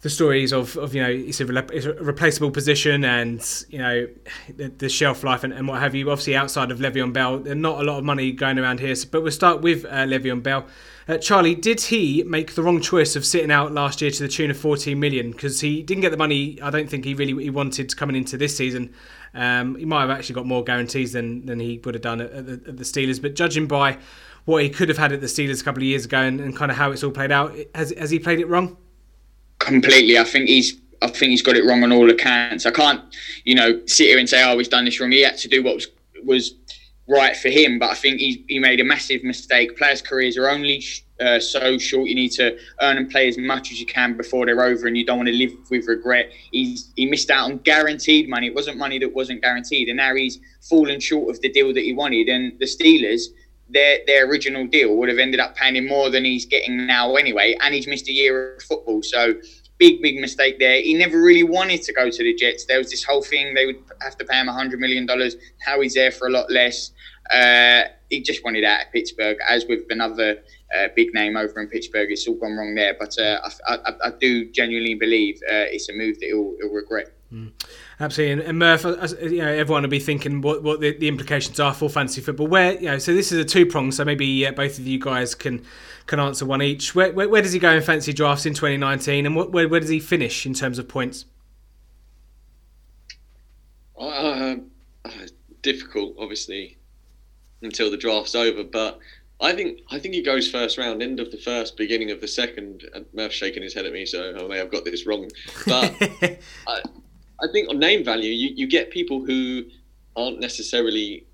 the stories of, of you know it's a, it's a replaceable position and you know the, the shelf life and, and what have you. Obviously, outside of Le'Veon Bell, there's not a lot of money going around here. So, but we'll start with uh, Le'Veon Bell. Uh, Charlie, did he make the wrong choice of sitting out last year to the tune of 14 million because he didn't get the money? I don't think he really he wanted coming into this season. Um, he might have actually got more guarantees than than he would have done at, at, the, at the Steelers. But judging by what he could have had at the Steelers a couple of years ago and, and kind of how it's all played out, has has he played it wrong? Completely. I think he's I think he's got it wrong on all accounts. I can't, you know, sit here and say, "Oh, he's done this wrong." He had to do what was was right for him, but I think he he made a massive mistake. Players' careers are only uh, so short. You need to earn and play as much as you can before they're over, and you don't want to live with regret. He's he missed out on guaranteed money. It wasn't money that wasn't guaranteed, and now he's fallen short of the deal that he wanted. And the Steelers. Their, their original deal would have ended up paying him more than he's getting now anyway, and he's missed a year of football. So big, big mistake there. He never really wanted to go to the Jets. There was this whole thing they would have to pay him $100 million. Now he's there for a lot less. Uh, he just wanted out of Pittsburgh, as with another uh, big name over in Pittsburgh. It's all gone wrong there. But uh, I, I, I do genuinely believe uh, it's a move that he'll, he'll regret. Absolutely, and, and Murph, as- you know, everyone will be thinking what, what the, the implications are for fantasy football. Where you know, so this is a two prong. So maybe uh, both of you guys can can answer one each. Where, where, where does he go in fantasy drafts in 2019, and what, where, where does he finish in terms of points? uh, uh, difficult, obviously, until the draft's over. But I think I think he goes first round, end of the first, beginning of the second. And Murph's shaking his head at me, so I may have got this wrong. But I, I think on name value, you, you get people who aren't necessarily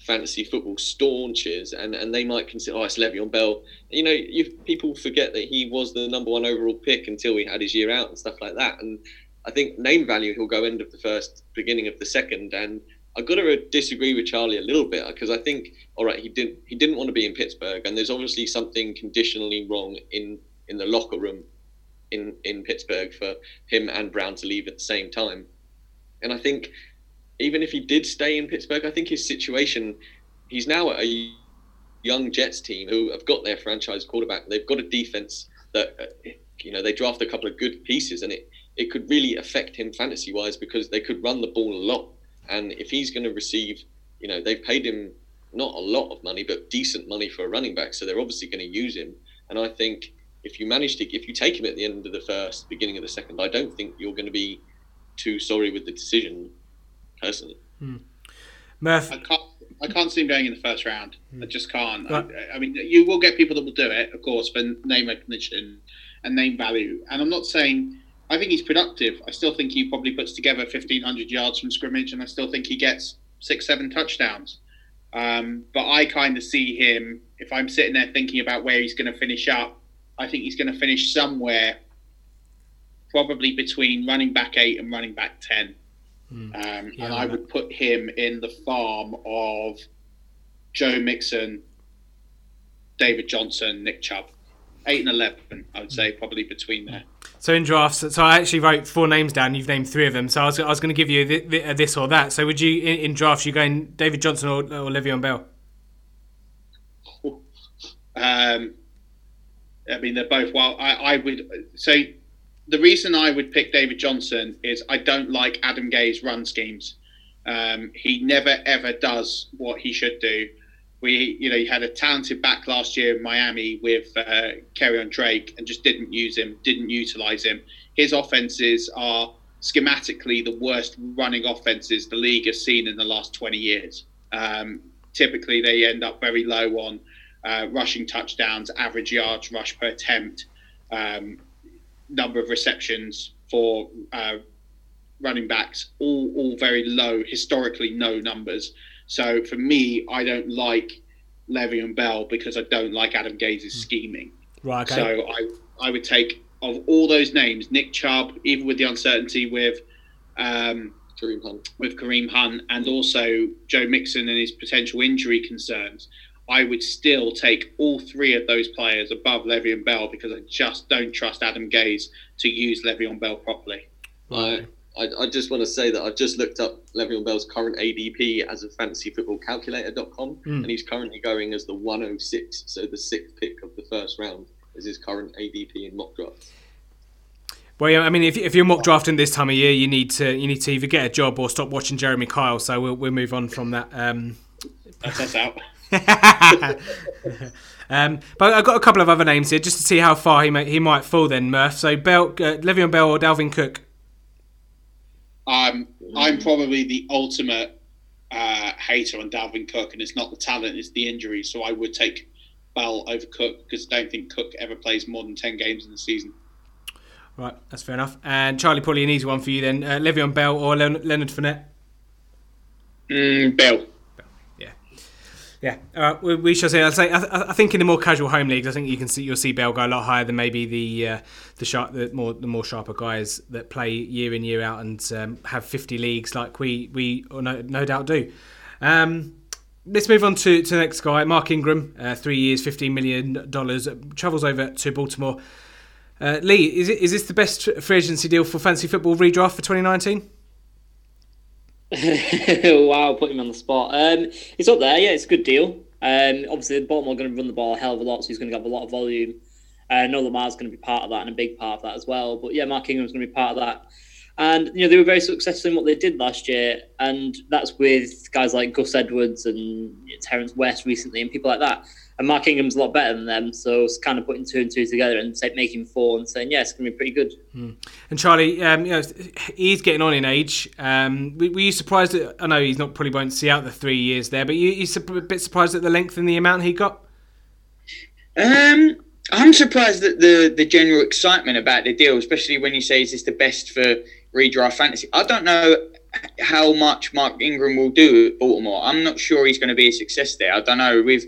fantasy football staunches, and, and they might consider, oh, it's Le'Veon Bell. You know, you, people forget that he was the number one overall pick until he had his year out and stuff like that. And I think name value, he'll go end of the first, beginning of the second. And I've got to disagree with Charlie a little bit because I think, all right, he didn't he didn't want to be in Pittsburgh, and there's obviously something conditionally wrong in in the locker room in in Pittsburgh for him and Brown to leave at the same time. And I think even if he did stay in Pittsburgh, I think his situation, he's now at a young Jets team who have got their franchise quarterback. They've got a defense that, you know, they draft a couple of good pieces and it, it could really affect him fantasy wise because they could run the ball a lot. And if he's going to receive, you know, they've paid him not a lot of money, but decent money for a running back. So they're obviously going to use him. And I think if you manage to, if you take him at the end of the first, beginning of the second, I don't think you're going to be too sorry with the decision, personally. Murph, I can't. I can't see him going in the first round. I just can't. I, I mean, you will get people that will do it, of course, for name recognition and name value. And I'm not saying I think he's productive. I still think he probably puts together 1,500 yards from scrimmage, and I still think he gets six, seven touchdowns. Um, but I kind of see him if I'm sitting there thinking about where he's going to finish up I think he's going to finish somewhere, probably between running back eight and running back ten. Um, Yeah, and I I would put him in the farm of Joe Mixon, David Johnson, Nick Chubb. Eight and eleven, I would say, probably between there. So in drafts, so I actually wrote four names down. You've named three of them. So I was, I was going to give you th- th- this or that. So would you in, in drafts you going David Johnson or, or Le'Veon Bell? Um, I mean, they're both. Well, I, I would say the reason I would pick David Johnson is I don't like Adam Gase's run schemes. Um, he never ever does what he should do. We, you know, he had a talented back last year in Miami with uh, on Drake and just didn't use him, didn't utilize him. His offenses are schematically the worst running offenses the league has seen in the last 20 years. Um, typically, they end up very low on uh, rushing touchdowns, average yards rush per attempt, um, number of receptions for uh, running backs, all all very low, historically no numbers. So for me, I don't like Le'Veon Bell because I don't like Adam Gase's scheming. Right. Okay. So I I would take of all those names, Nick Chubb, even with the uncertainty with. Um, Kareem Hunt. with Kareem Hunt and also Joe Mixon and his potential injury concerns, I would still take all three of those players above Le'Veon Bell because I just don't trust Adam Gase to use Le'Veon Bell properly. I, I, I just want to say that I've just looked up Le'Veon Bell's current ADP as a fantasyfootballcalculator.com, Mm. and he's currently going as the 106, so the sixth pick of the first round is his current ADP in mock drafts. Well, yeah, I mean, if, if you're mock drafting this time of year, you need to you need to either get a job or stop watching Jeremy Kyle. So we'll, we'll move on from that. Um, That's us out. um, but I've got a couple of other names here just to see how far he may, he might fall. Then Murph. So Bell, uh, Le'Veon Bell or Dalvin Cook. Um, I'm probably the ultimate uh, hater on Dalvin Cook, and it's not the talent, it's the injury. So I would take Bell over Cook because I don't think Cook ever plays more than 10 games in the season. Right, that's fair enough. And Charlie, probably an easy one for you then. Uh, Le'Veon Bell or Leonard Fournette. Mm, Bell. Yeah, we, we shall say. I'd say. I, th- I think in the more casual home leagues, I think you can see you'll see Bell go a lot higher than maybe the uh, the sharp, the more the more sharper guys that play year in year out and um, have fifty leagues like we we no, no doubt do. Um, let's move on to, to the next guy, Mark Ingram. Uh, three years, fifteen million dollars. Travels over to Baltimore. Uh, Lee, is it is this the best free agency deal for fantasy football redraft for twenty nineteen? wow, put him on the spot. Um, it's up there. Yeah, it's a good deal. Um, obviously, Baltimore are going to run the ball a hell of a lot, so he's going to have a lot of volume. Uh, I know Lamar's going to be part of that and a big part of that as well. But yeah, Mark Ingram's going to be part of that. And you know they were very successful in what they did last year, and that's with guys like Gus Edwards and Terrence West recently, and people like that. And Mark Ingram's a lot better than them, so it's kind of putting two and two together and say, making four and saying, yeah, it's going to be pretty good. And Charlie, um, you know, he's getting on in age. Um, were were you surprised? At, I know he's not probably won't see out the three years there, but you, you a bit surprised at the length and the amount he got. Um, I'm surprised at the the general excitement about the deal, especially when you say is this the best for redraft fantasy. I don't know how much Mark Ingram will do at Baltimore. I'm not sure he's going to be a success there. I don't know with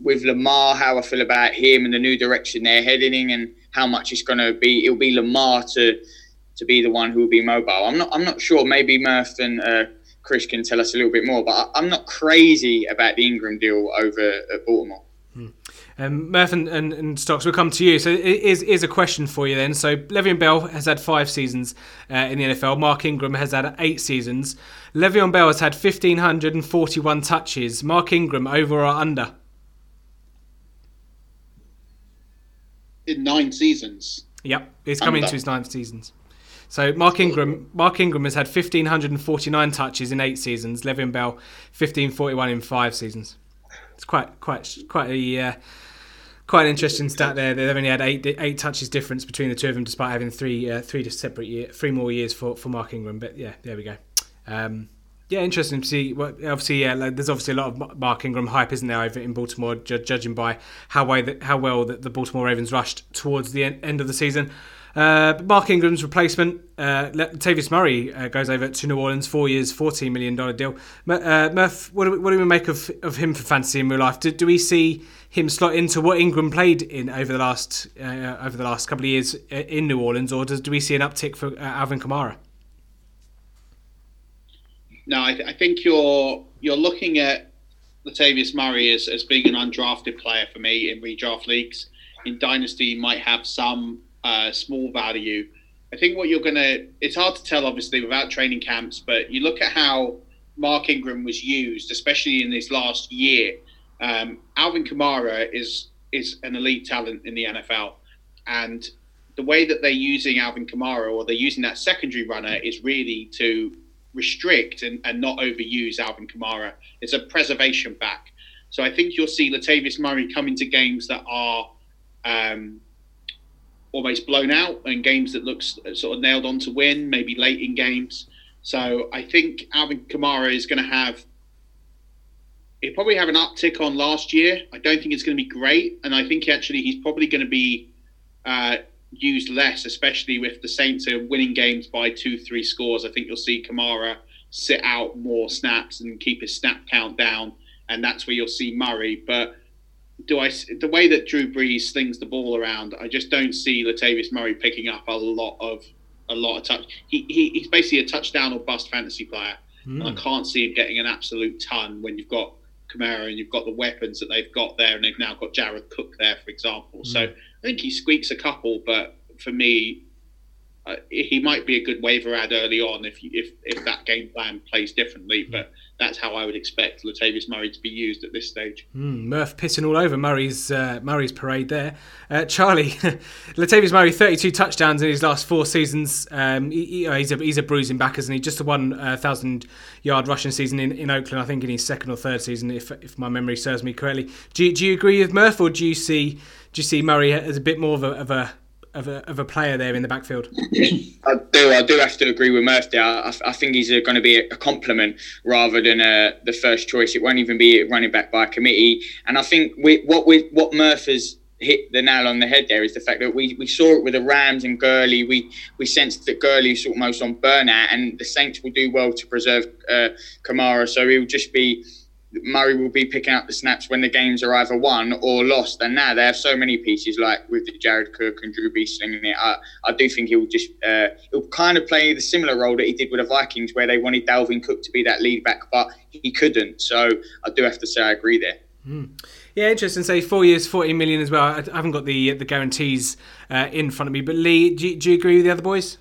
with Lamar how I feel about him and the new direction they're heading in, and how much it's going to be. It'll be Lamar to to be the one who will be mobile. I'm not. I'm not sure. Maybe Murph and uh, Chris can tell us a little bit more. But I, I'm not crazy about the Ingram deal over at Baltimore. Um, Murph and, and, and Stocks, we'll come to you. So is is a question for you then. So Le'Veon Bell has had five seasons uh, in the NFL. Mark Ingram has had eight seasons. Le'Veon Bell has had 1,541 touches. Mark Ingram over or under? In nine seasons. Yep, he's coming into his ninth seasons. So Mark Ingram, Mark Ingram has had 1,549 touches in eight seasons. Le'Veon Bell, 1,541 in five seasons. It's quite quite quite a uh, quite an interesting stat there. They've only had eight eight touches difference between the two of them, despite having three uh, three separate year, three more years for, for Mark Ingram. But yeah, there we go. Um, yeah, interesting to see. What obviously, yeah, like, there's obviously a lot of Mark Ingram hype, isn't there, over in Baltimore, ju- judging by how way how well that the Baltimore Ravens rushed towards the en- end of the season. Uh, Mark Ingram's replacement, uh, Latavius Murray, uh, goes over to New Orleans, four years, $14 million deal. Uh, Murph, what do, we, what do we make of, of him for fantasy in real life? Do, do we see him slot into what Ingram played in over the last uh, over the last couple of years uh, in New Orleans, or does, do we see an uptick for uh, Alvin Kamara? No, I, th- I, think you're you're looking at Latavius Murray as, as being an undrafted player for me in redraft leagues. In Dynasty, might have some uh, small value. I think what you're gonna it's hard to tell obviously without training camps, but you look at how Mark Ingram was used, especially in this last year um, Alvin Kamara is is an elite talent in the NFL, and the way that they're using Alvin Kamara or they're using that secondary runner is really to restrict and, and not overuse Alvin Kamara. It's a preservation back. So I think you'll see Latavius Murray come into games that are um, almost blown out and games that looks sort of nailed on to win, maybe late in games. So I think Alvin Kamara is going to have he probably have an uptick on last year. I don't think it's going to be great, and I think actually he's probably going to be uh, used less, especially with the Saints are winning games by two, three scores. I think you'll see Kamara sit out more snaps and keep his snap count down, and that's where you'll see Murray. But do I the way that Drew Brees slings the ball around? I just don't see Latavius Murray picking up a lot of a lot of touch. He, he he's basically a touchdown or bust fantasy player, mm. and I hmm. can't see him getting an absolute ton when you've got Kamara and you've got the weapons that they've got there, and they've now got Jared Cook there, for example. Mm. So I think he squeaks a couple, but for me, uh, he might be a good waiver ad early on if you, if if that game plan plays differently. But that's how I would expect Latavius Murray to be used at this stage. Mm, Murph pissing all over Murray's uh, Murray's parade there. Uh, Charlie, Latavius Murray, 32 touchdowns in his last four seasons. Um, he, he's, a, he's a bruising back, isn't he? Just a 1,000 uh, yard rushing season in, in Oakland, I think, in his second or third season, if, if my memory serves me correctly. Do you, do you agree with Murph, or do you see do you see Murray as a bit more of a, of a of a, of a player there in the backfield. I do. I do have to agree with Murphy. I, I think he's going to be a complement rather than a, the first choice. It won't even be running back by committee. And I think we, what we, what Murph has hit the nail on the head there is the fact that we, we saw it with the Rams and Gurley. We we sensed that Gurley's almost on burnout, and the Saints will do well to preserve uh, Kamara. So he'll just be Murray will be picking up the snaps when the games are either won or lost. And now they have so many pieces, like with Jared Cook and Drew Brees slinging it. I, I do think he'll just uh, he'll kind of play the similar role that he did with the Vikings, where they wanted Dalvin Cook to be that lead back, but he couldn't. So I do have to say I agree there. Mm. Yeah, interesting. Say four years, fourteen million as well. I haven't got the the guarantees uh, in front of me, but Lee, do you, do you agree with the other boys?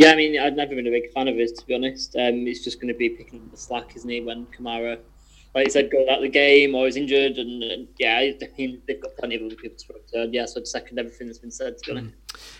Yeah, I mean, I've never been a big fan of his, to be honest. Um, he's just going to be picking up the slack, isn't he, when Kamara, like you said, goes out of the game or is injured. And, and yeah, I mean, they've got plenty of other people to return. Yeah, so I'd second everything that's been said, to be honest.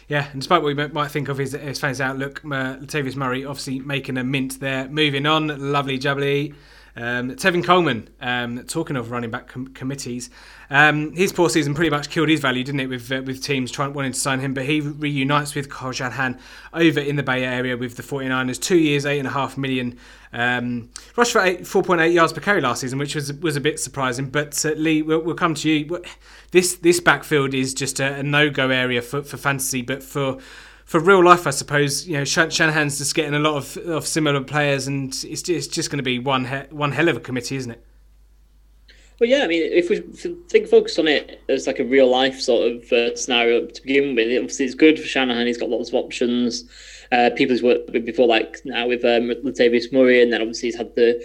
Yeah, and despite what we might think of his, his fans' outlook, uh, Latavius Murray obviously making a mint there. Moving on, lovely jubbly. Um, Tevin Coleman, um, talking of running back com- committees, um, his poor season pretty much killed his value, didn't it, with uh, with teams trying wanting to sign him? But he reunites with Kyle Shanahan over in the Bay Area with the 49ers. Two years, eight and a half million. Um, rushed for eight, 4.8 yards per carry last season, which was was a bit surprising. But uh, Lee, we'll, we'll, come to you. This this backfield is just a, a no go area for, for fantasy, but for for real life, I suppose you know Shanahan's just getting a lot of, of similar players, and it's just, it's just going to be one he- one hell of a committee, isn't it? Well, yeah. I mean, if we think focus on it as like a real life sort of uh, scenario to begin with, obviously it's good for Shanahan. He's got lots of options. Uh, people he's worked with before, like now with um, Latavius Murray, and then obviously he's had the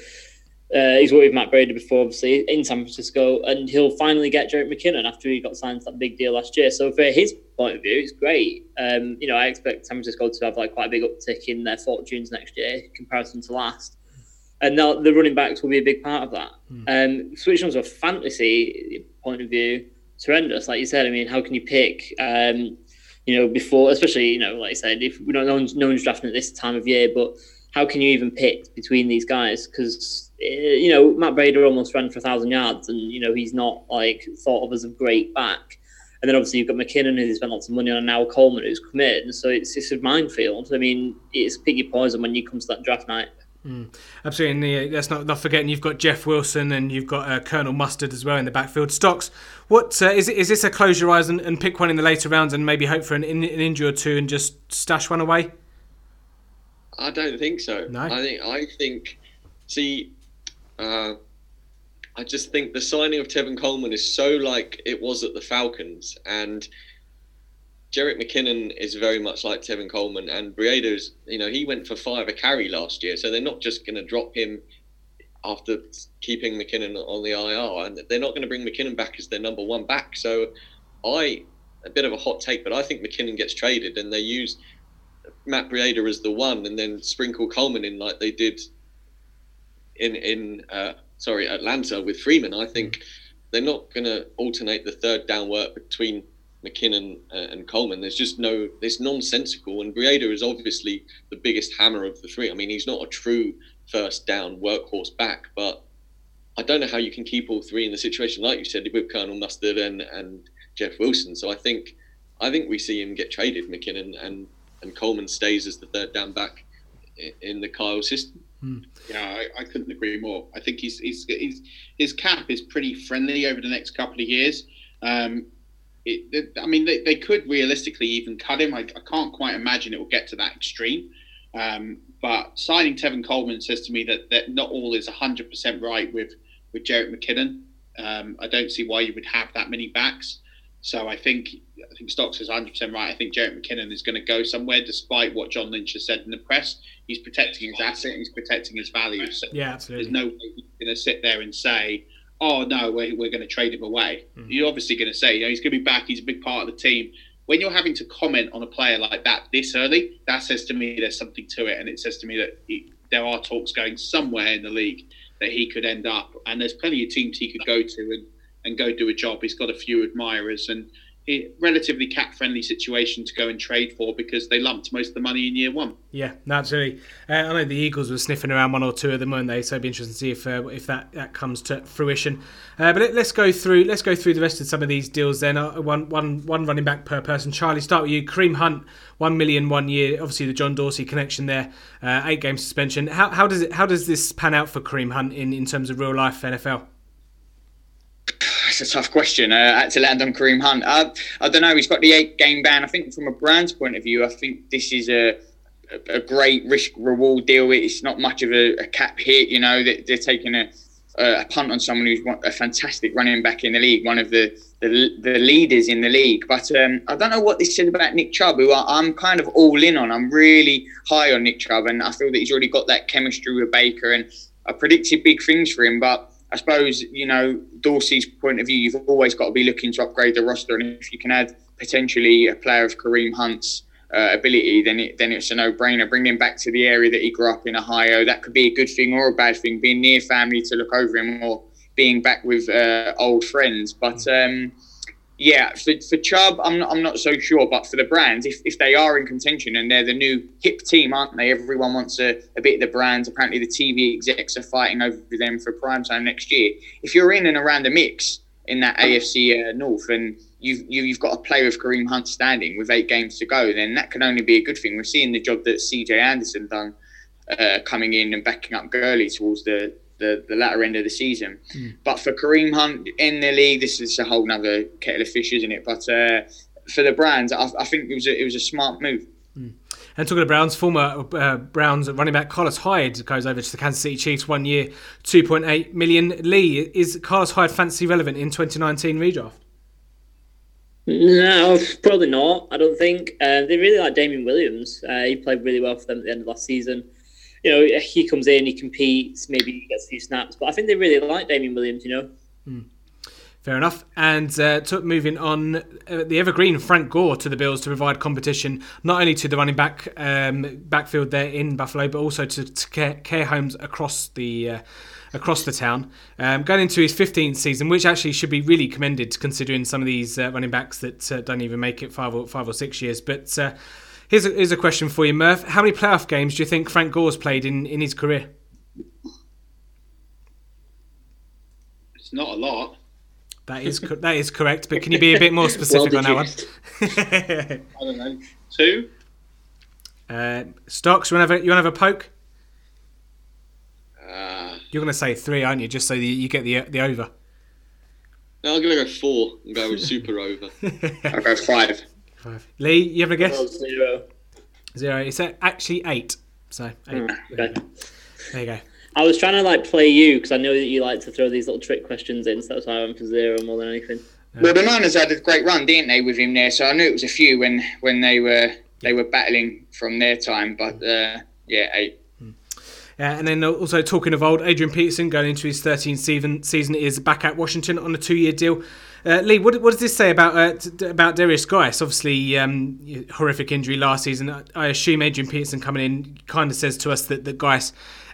uh, he's worked with Matt Breida before, obviously, in San Francisco, and he'll finally get Jerick McKinnon after he got signed to that big deal last year. So, for his point of view, it's great. Um, you know, I expect San Francisco to have like quite a big uptick in their fortunes next year comparison to last. And the running backs will be a big part of that. Mm. Um, switching on to a fantasy point of view, it's horrendous. Like you said, I mean, how can you pick? Um, you know, before, especially you know, like I said, if we don't, no one's, no one's drafting at this time of year, but how can you even pick between these guys? Because you know Matt Breida almost ran for a thousand yards, and you know he's not like thought of as a great back. And then obviously you've got McKinnon who's spent lots of money on, and now Coleman who's committed. So it's it's a minefield. I mean, it's pick your poison when you come to that draft night. Absolutely, and uh, let's not not forgetting you've got Jeff Wilson and you've got uh, Colonel Mustard as well in the backfield. Stocks, what uh, is it? Is this a close your eyes and, and pick one in the later rounds and maybe hope for an, in, an injury or two and just stash one away? I don't think so. No? I think I think see, uh, I just think the signing of Tevin Coleman is so like it was at the Falcons, and Jerick McKinnon is very much like Tevin Coleman, and Breida's. You know, he went for five a carry last year, so they're not just going to drop him after keeping McKinnon on the IR, and they're not going to bring McKinnon back as their number one back. So, I a bit of a hot take, but I think McKinnon gets traded, and they use Matt Breida as the one, and then sprinkle Coleman in like they did in in uh, sorry Atlanta with Freeman. I think they're not going to alternate the third down work between McKinnon uh, and Coleman. There's just no, it's nonsensical. And Breida is obviously the biggest hammer of the three. I mean, he's not a true first down workhorse back, but I don't know how you can keep all three in the situation like you said with Colonel Mustard and, and Jeff Wilson. So I think I think we see him get traded, McKinnon, and and Coleman stays as the third down back in the Kyle system. Yeah, I, I couldn't agree more. I think he's, he's, he's his cap is pretty friendly over the next couple of years. Um, it, I mean, they, they could realistically even cut him. I, I can't quite imagine it will get to that extreme. Um, but signing Tevin Coleman says to me that, that not all is 100% right with, with Jerick McKinnon. Um, I don't see why you would have that many backs. So I think I think Stocks is 100% right. I think Jerick McKinnon is going to go somewhere, despite what John Lynch has said in the press. He's protecting his asset, he's protecting his value. So Yeah, absolutely. there's no way he's going to sit there and say, "Oh no, we're, we're going to trade him away." Hmm. You're obviously going to say, "You know, he's going to be back. He's a big part of the team." When you're having to comment on a player like that this early, that says to me there's something to it, and it says to me that he, there are talks going somewhere in the league that he could end up, and there's plenty of teams he could go to and, and go do a job. He's got a few admirers and a relatively cap friendly situation to go and trade for because they lumped most of the money in year one. Yeah, absolutely. Uh, I know the Eagles were sniffing around one or two of them, weren't they? So it'd be interesting to see if uh, if that, that comes to fruition. Uh, but let, us go through let's go through the rest of some of these deals. Then uh, one one one running back per person. Charlie, start with you. Kareem Hunt, one million one year. Obviously the John Dorsey connection there. Uh, eight game suspension. How, how does it how does this pan out for Kareem Hunt in, in terms of real life NFL? That's a tough question. Uh, I had to land on Kareem Hunt. Uh, I don't know. He's got the eight game ban. I think from a Browns' point of view, I think this is a a great risk reward deal. It's not much of a, a cap hit. You know, they're, they're taking a, a punt on someone who's a fantastic running back in the league, one of the the, the leaders in the league. But um, I don't know what this said about Nick Chubb, who I, I'm kind of all in on. I'm really high on Nick Chubb, and I feel that he's already got that chemistry with Baker, and I predicted big things for him, but. I suppose you know Dorsey's point of view. You've always got to be looking to upgrade the roster, and if you can add potentially a player of Kareem Hunt's uh, ability, then it, then it's a no-brainer. Bring him back to the area that he grew up in, Ohio. That could be a good thing or a bad thing. Being near family to look over him, or being back with uh, old friends. But um, yeah, for, for Chubb, I'm not, I'm not so sure. But for the Browns, if, if they are in contention and they're the new hip team, aren't they? Everyone wants a, a bit of the Browns. Apparently, the TV execs are fighting over them for prime time next year. If you're in and around the mix in that AFC uh, North and you've, you, you've got a player of Kareem Hunt standing with eight games to go, then that can only be a good thing. We're seeing the job that CJ Anderson done uh, coming in and backing up Gurley towards the, the, the latter end of the season. But for Kareem Hunt in the league, this is a whole nother kettle of fish, isn't it? But uh, for the Browns, I, I think it was a, it was a smart move. And talking of Browns, former uh, Browns running back Carlos Hyde goes over to the Kansas City Chiefs one year, 2.8 million. Lee, is Carlos Hyde fancy relevant in 2019 redraft? No, probably not. I don't think uh, they really like Damien Williams. Uh, he played really well for them at the end of last season. You know, he comes in, he competes, maybe he gets a few snaps, but I think they really like Damien Williams. You know, Fair enough. And uh, to, moving on, uh, the evergreen Frank Gore to the Bills to provide competition not only to the running back um, backfield there in Buffalo, but also to, to care, care homes across the uh, across the town. Um, going into his 15th season, which actually should be really commended considering some of these uh, running backs that uh, don't even make it five or five or six years. But uh, here's a, here's a question for you, Murph. How many playoff games do you think Frank Gore's played in, in his career? It's not a lot. That is co- that is correct, but can you be a bit more specific on that one? I don't know. Two? Uh, Stocks, you want to have a, you want to have a poke? You're going to say three, aren't you? Just so you, you get the the over. No, I'm going to go four and go with super over. I'll go five. Five. Lee, you have a guess? Oh, zero. Zero. It's actually eight. So eight. Hmm, There, okay. you go. there you go. I was trying to like play you because I know that you like to throw these little trick questions in, so that's why I went for zero more than anything. Well, the Niners had a great run, didn't they, with him there? So I knew it was a few when when they were they were battling from their time. But uh, yeah, eight. Uh, and then also talking of old, Adrian Peterson going into his 13th season, season is back at Washington on a two-year deal. Uh, Lee, what, what does this say about uh, t- about Derrius Guice? Obviously, um, horrific injury last season. I, I assume Adrian Peterson coming in kind of says to us that, that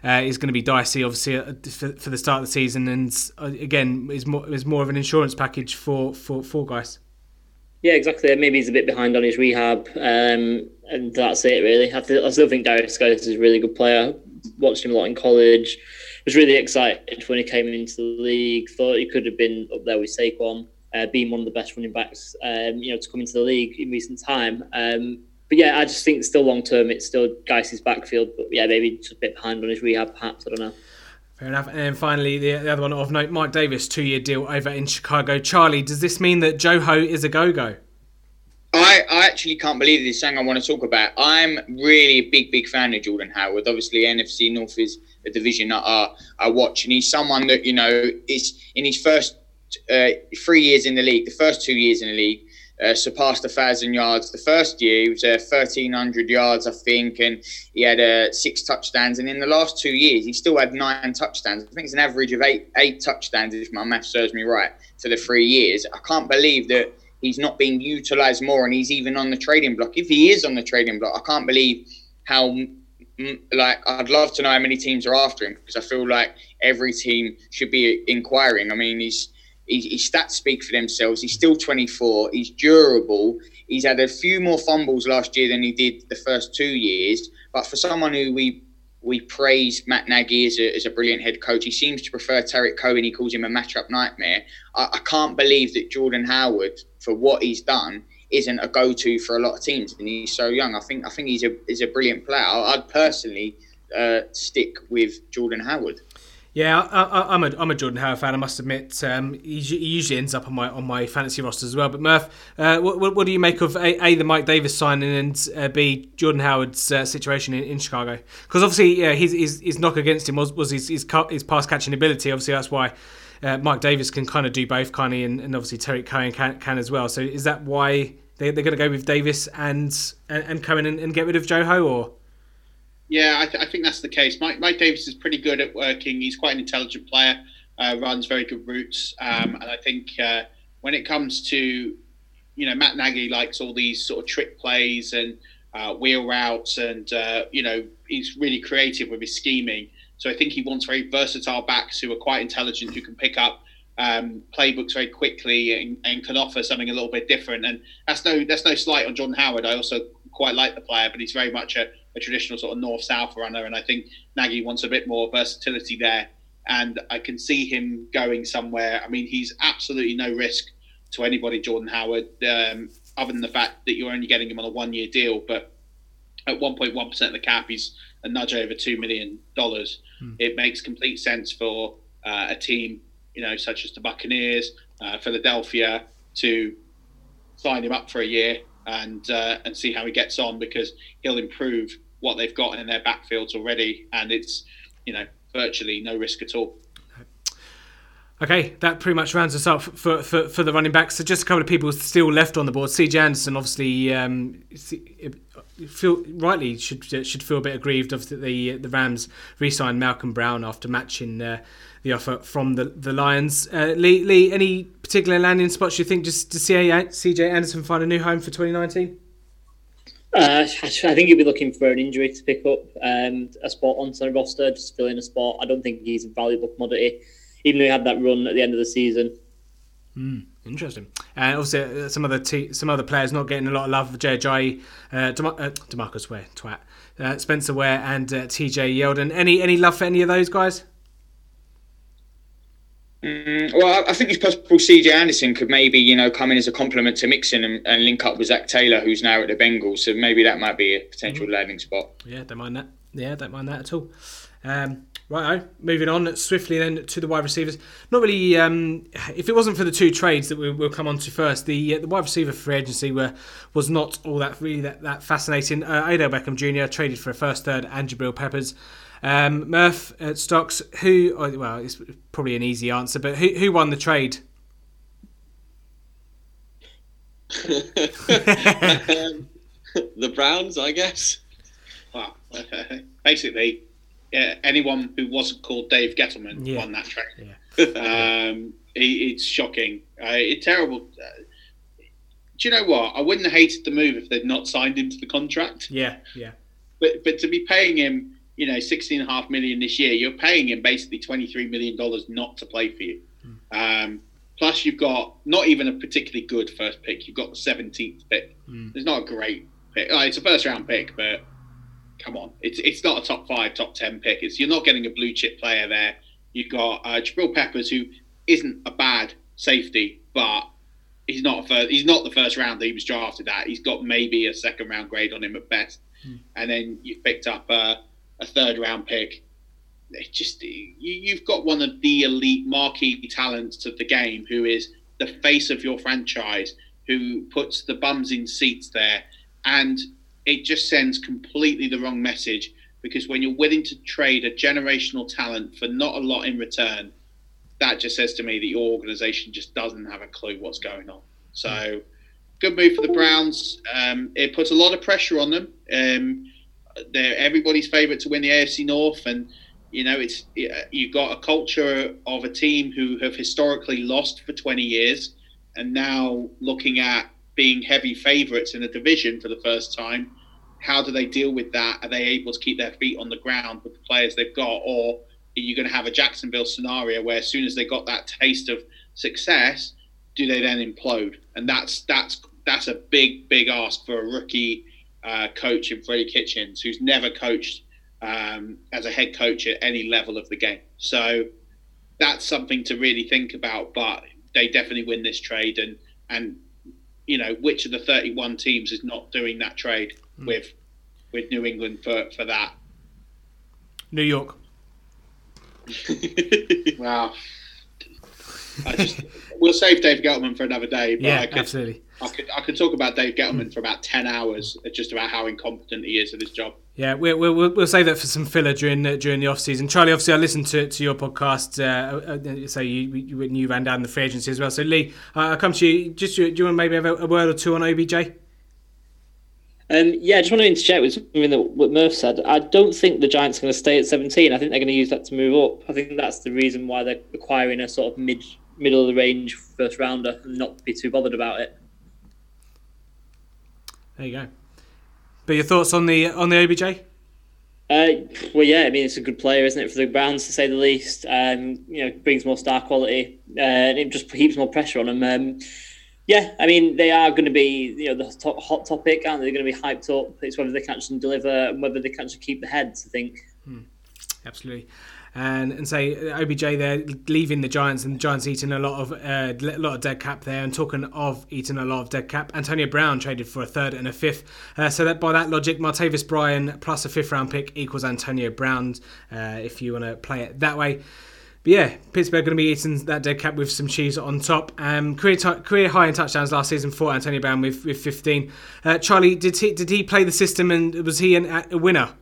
uh, is going to be dicey, obviously, uh, for, for the start of the season, and uh, again is more is more of an insurance package for for for Geis. Yeah, exactly. Maybe he's a bit behind on his rehab, um, and that's it really. I, th- I still think Derrius Guice is a really good player. Watched him a lot in college. Was really excited when he came into the league. Thought he could have been up there with Saquon, uh, being one of the best running backs, um, you know, to come into the league in recent time. Um, but yeah, I just think still long term, it's still Guice's backfield. But yeah, maybe just a bit behind on his rehab, perhaps. I don't know. Fair enough. And then finally, the, the other one of note: Mike Davis, two-year deal over in Chicago. Charlie, does this mean that Joe Ho is a go-go? I, I actually can't believe this thing I want to talk about. I'm really a big, big fan of Jordan Howard. Obviously, NFC North is a division that I, I watch, and he's someone that, you know, is in his first uh, three years in the league, the first two years in the league, uh, surpassed a thousand yards. The first year, he was uh, 1,300 yards, I think, and he had uh, six touchdowns. And in the last two years, he still had nine touchdowns. I think it's an average of eight eight touchdowns, if my math serves me right, for the three years. I can't believe that he's not being utilised more, and he's even on the trading block. If he is on the trading block, I can't believe how. Like I'd love to know how many teams are after him because I feel like every team should be inquiring. I mean, he's his, his stats speak for themselves. He's still 24. He's durable. He's had a few more fumbles last year than he did the first two years. But for someone who we we praise Matt Nagy as a, as a brilliant head coach, he seems to prefer Tarik Cohen. He calls him a matchup nightmare. I, I can't believe that Jordan Howard, for what he's done, isn't a go-to for a lot of teams, and he's so young. I think I think he's a he's a brilliant player. I'd personally uh, stick with Jordan Howard. Yeah, I, I'm a I'm a Jordan Howard fan. I must admit, um, he, he usually ends up on my on my fantasy roster as well. But Murph, uh, what, what do you make of a, a the Mike Davis signing and uh, b Jordan Howard's uh, situation in, in Chicago? Because obviously, yeah, his, his his knock against him was was his his, his pass catching ability. Obviously, that's why. Uh, Mike Davis can kind of do both, of, and, and obviously Tarik Cohen can, can as well. So is that why they, they're going to go with Davis and and, and Cohen and, and get rid of Joe Ho? Or Yeah, I, th- I think that's the case. Mike, Mike Davis is pretty good at working. He's quite an intelligent player, uh, runs very good routes. Um, and I think uh, when it comes to, you know, Matt Nagy likes all these sort of trick plays and uh, wheel routes, and, uh, you know, he's really creative with his scheming. So I think he wants very versatile backs who are quite intelligent, who can pick up um, playbooks very quickly and, and can offer something a little bit different. And that's no that's no slight on John Howard. I also quite like the player, but he's very much a, a traditional sort of north south runner. And I think Nagy wants a bit more versatility there. And I can see him going somewhere. I mean, he's absolutely no risk to anybody, Jordan Howard, um, other than the fact that you're only getting him on a one year deal. But at 1.1% of the cap, he's a nudge over $2 million. It makes complete sense for uh, a team, you know, such as the Buccaneers, uh, Philadelphia, to sign him up for a year and uh, and see how he gets on because he'll improve what they've got in their backfields already, and it's you know virtually no risk at all. Okay, that pretty much rounds us up for, for, for the running backs. So just a couple of people still left on the board. CJ Anderson, obviously, um, feel rightly should should feel a bit aggrieved of the the Rams re-signed Malcolm Brown after matching uh, the offer from the the Lions. Uh, Lee, Lee, any particular landing spots you think just to see CJ Anderson find a new home for 2019? Uh, I think he'll be looking for an injury to pick up um, a spot on the roster, just fill in a spot. I don't think he's a valuable commodity, even though he had that run at the end of the season. Mm, interesting. And also, uh, some other te- some other players not getting a lot of love. J.J. Uh, Dem- uh, Demarcus Ware, twat, uh, Spencer Ware, and uh, T.J. Yeldon. Any any love for any of those guys? Mm, well, I think it's possible CJ Anderson could maybe, you know, come in as a compliment to Mixon and, and link up with Zac Taylor, who's now at the Bengals. So maybe that might be a potential landing spot. Yeah, don't mind that. Yeah, don't mind that at all. Um, Right, moving on swiftly then to the wide receivers. Not really. Um, if it wasn't for the two trades that we, will come on to first, the uh, the wide receiver free agency were was not all that really that, that fascinating. Uh, Odell Beckham Jr. traded for a first, third, and Jabril Peppers. Um, Murph at Stocks, who oh, well, it's probably an easy answer, but who who won the trade? the Browns, I guess. Well, basically, yeah, anyone who wasn't called Dave Gettleman yeah. won that trade. Yeah. um, it, it's shocking. Uh, it's terrible. Uh, do you know what? I wouldn't have hated the move if they'd not signed him to the contract. Yeah, yeah. But but to be paying him, you know, sixteen and a half million this year, you're paying him basically twenty three million dollars not to play for you. Mm. Um, plus, you've got not even a particularly good first pick. You've got the seventeenth pick. Mm. It's not a great pick. it's a first round pick, but come on, it's it's not a top five, top ten pick. It's you're not getting a blue chip player there. You've got uh, Jabril Peppers, who isn't a bad safety, but he's not a first, he's not the first round that he was drafted at. He's got maybe a second round grade on him at best. Hmm. And then you picked up a, a third round pick. It just you, you've got one of the elite marquee talents of the game, who is the face of your franchise, who puts the bums in seats there, and it just sends completely the wrong message because when you're willing to trade a generational talent for not a lot in return, that just says to me that your organization just doesn't have a clue what's going on. So, good move for the Browns. Um, it puts a lot of pressure on them. Um, they're everybody's favorite to win the AFC North, and you know it's uh, you've got a culture of a team who have historically lost for 20 years, and now looking at being heavy favourites in a division for the first time. How do they deal with that? Are they able to keep their feet on the ground with the players they've got, or are you going to have a Jacksonville scenario where as soon as they got that taste of success, do they then implode? And that's that's that's a big big ask for a rookie uh, coach in Freddie Kitchens, who's never coached um, as a head coach at any level of the game. So that's something to really think about. But they definitely win this trade, and and you know, which of the 31 teams is not doing that trade mm. with with New England for, for that? New York. wow. I just we'll save Dave Gettleman for another day. But yeah, I could, absolutely. I could I could talk about Dave Gettleman for about ten hours, just about how incompetent he is at his job. Yeah, we'll, we'll, we'll save that for some filler during uh, during the off season. Charlie, obviously, I listened to to your podcast. Uh, uh, so you, you you ran down the free agency as well. So Lee, uh, I'll come to you. Just do you want to maybe have a, a word or two on OBJ? Um, yeah, I just want to interject with something that what Murph said. I don't think the Giants are going to stay at 17. I think they're going to use that to move up. I think that's the reason why they're acquiring a sort of mid middle of the range first rounder and not be too bothered about it. There you go. But your thoughts on the on the OBJ? Uh, well, yeah, I mean it's a good player, isn't it, for the Browns to say the least. Um, you know, brings more star quality, uh, and it just heaps more pressure on them. Um, yeah, I mean they are going to be you know the top, hot topic, aren't they? They're going to be hyped up. It's whether they can actually deliver and whether they can actually keep the heads. I think. Hmm. Absolutely and and say OBJ there leaving the Giants and the Giants eating a lot of uh, a lot of dead cap there. And talking of eating a lot of dead cap, Antonio Brown traded for a third and a fifth. Uh, so that by that logic, Martavis Bryant plus a fifth round pick equals Antonio Brown. Uh, if you want to play it that way. But yeah, Pittsburgh going to be eating that dead cap with some cheese on top. Um, career t- career high in touchdowns last season for Antonio Brown with, with 15. Uh, Charlie, did he did he play the system and was he an, a winner?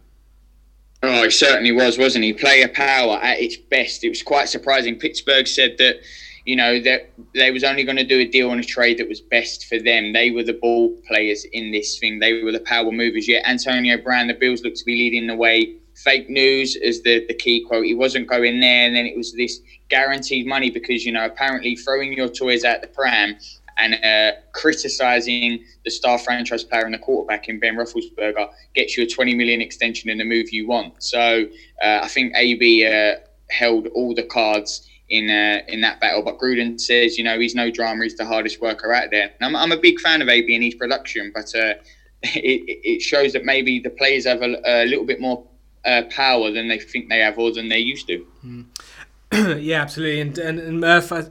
Oh, he certainly was, wasn't he? Player power at its best. It was quite surprising. Pittsburgh said that, you know, that they was only going to do a deal on a trade that was best for them. They were the ball players in this thing. They were the power movers. Yet Antonio Brown, the Bills looked to be leading the way. Fake news as the, the key quote. He wasn't going there, and then it was this guaranteed money because, you know, apparently throwing your toys out the pram and uh, criticizing the star franchise player and the quarterback in Ben Roethlisberger gets you a 20 million extension and the move you want. So uh, I think AB uh, held all the cards in uh, in that battle. But Gruden says, you know, he's no drama. He's the hardest worker out there. And I'm, I'm a big fan of AB and his production, but uh, it, it, shows that maybe the players have a, a little bit more uh, power than they think they have or than they used to. Mm. yeah, absolutely. And, and, and Murph, I,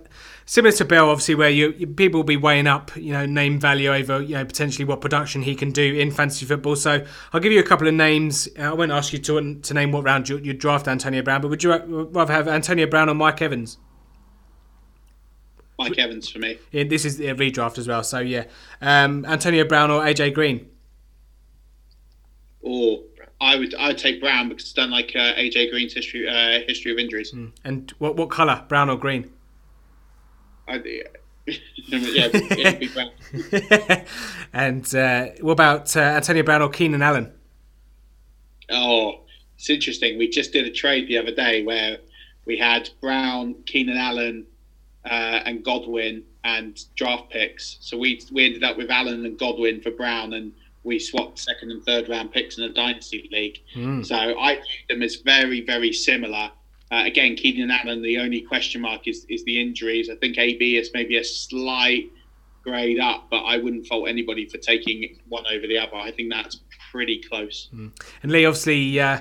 similar to Bell, obviously, where you, you, people will be weighing up, you know, name value over, you know, potentially what production he can do in fantasy football. So I'll give you a couple of names. Uh, I won't ask you to to name what round you, you draft Antonio Brown, but would you rather have Antonio Brown or Mike Evans? Mike Evans for me. Yeah, this is a redraft as well. So yeah, um, Antonio Brown or AJ Green. Or I would I would take Brown because it's done like uh, AJ Green's history uh, history of injuries. Mm. And what what color, brown or green? I, yeah, and uh, what about uh, Antonio Brown or Keenan Allen? Oh, it's interesting. We just did a trade the other day where we had Brown, Keenan Allen, uh, and Godwin and draft picks. So we we ended up with Allen and Godwin for Brown, and we swapped second and third round picks in a dynasty league. Mm. So I view them as very very similar. Uh, again, Keenan Allen, the only question mark is, is the injuries. I think AB is maybe a slight grade up, but I wouldn't fault anybody for taking one over the other. I think that's pretty close. Mm. And Lee, obviously, uh,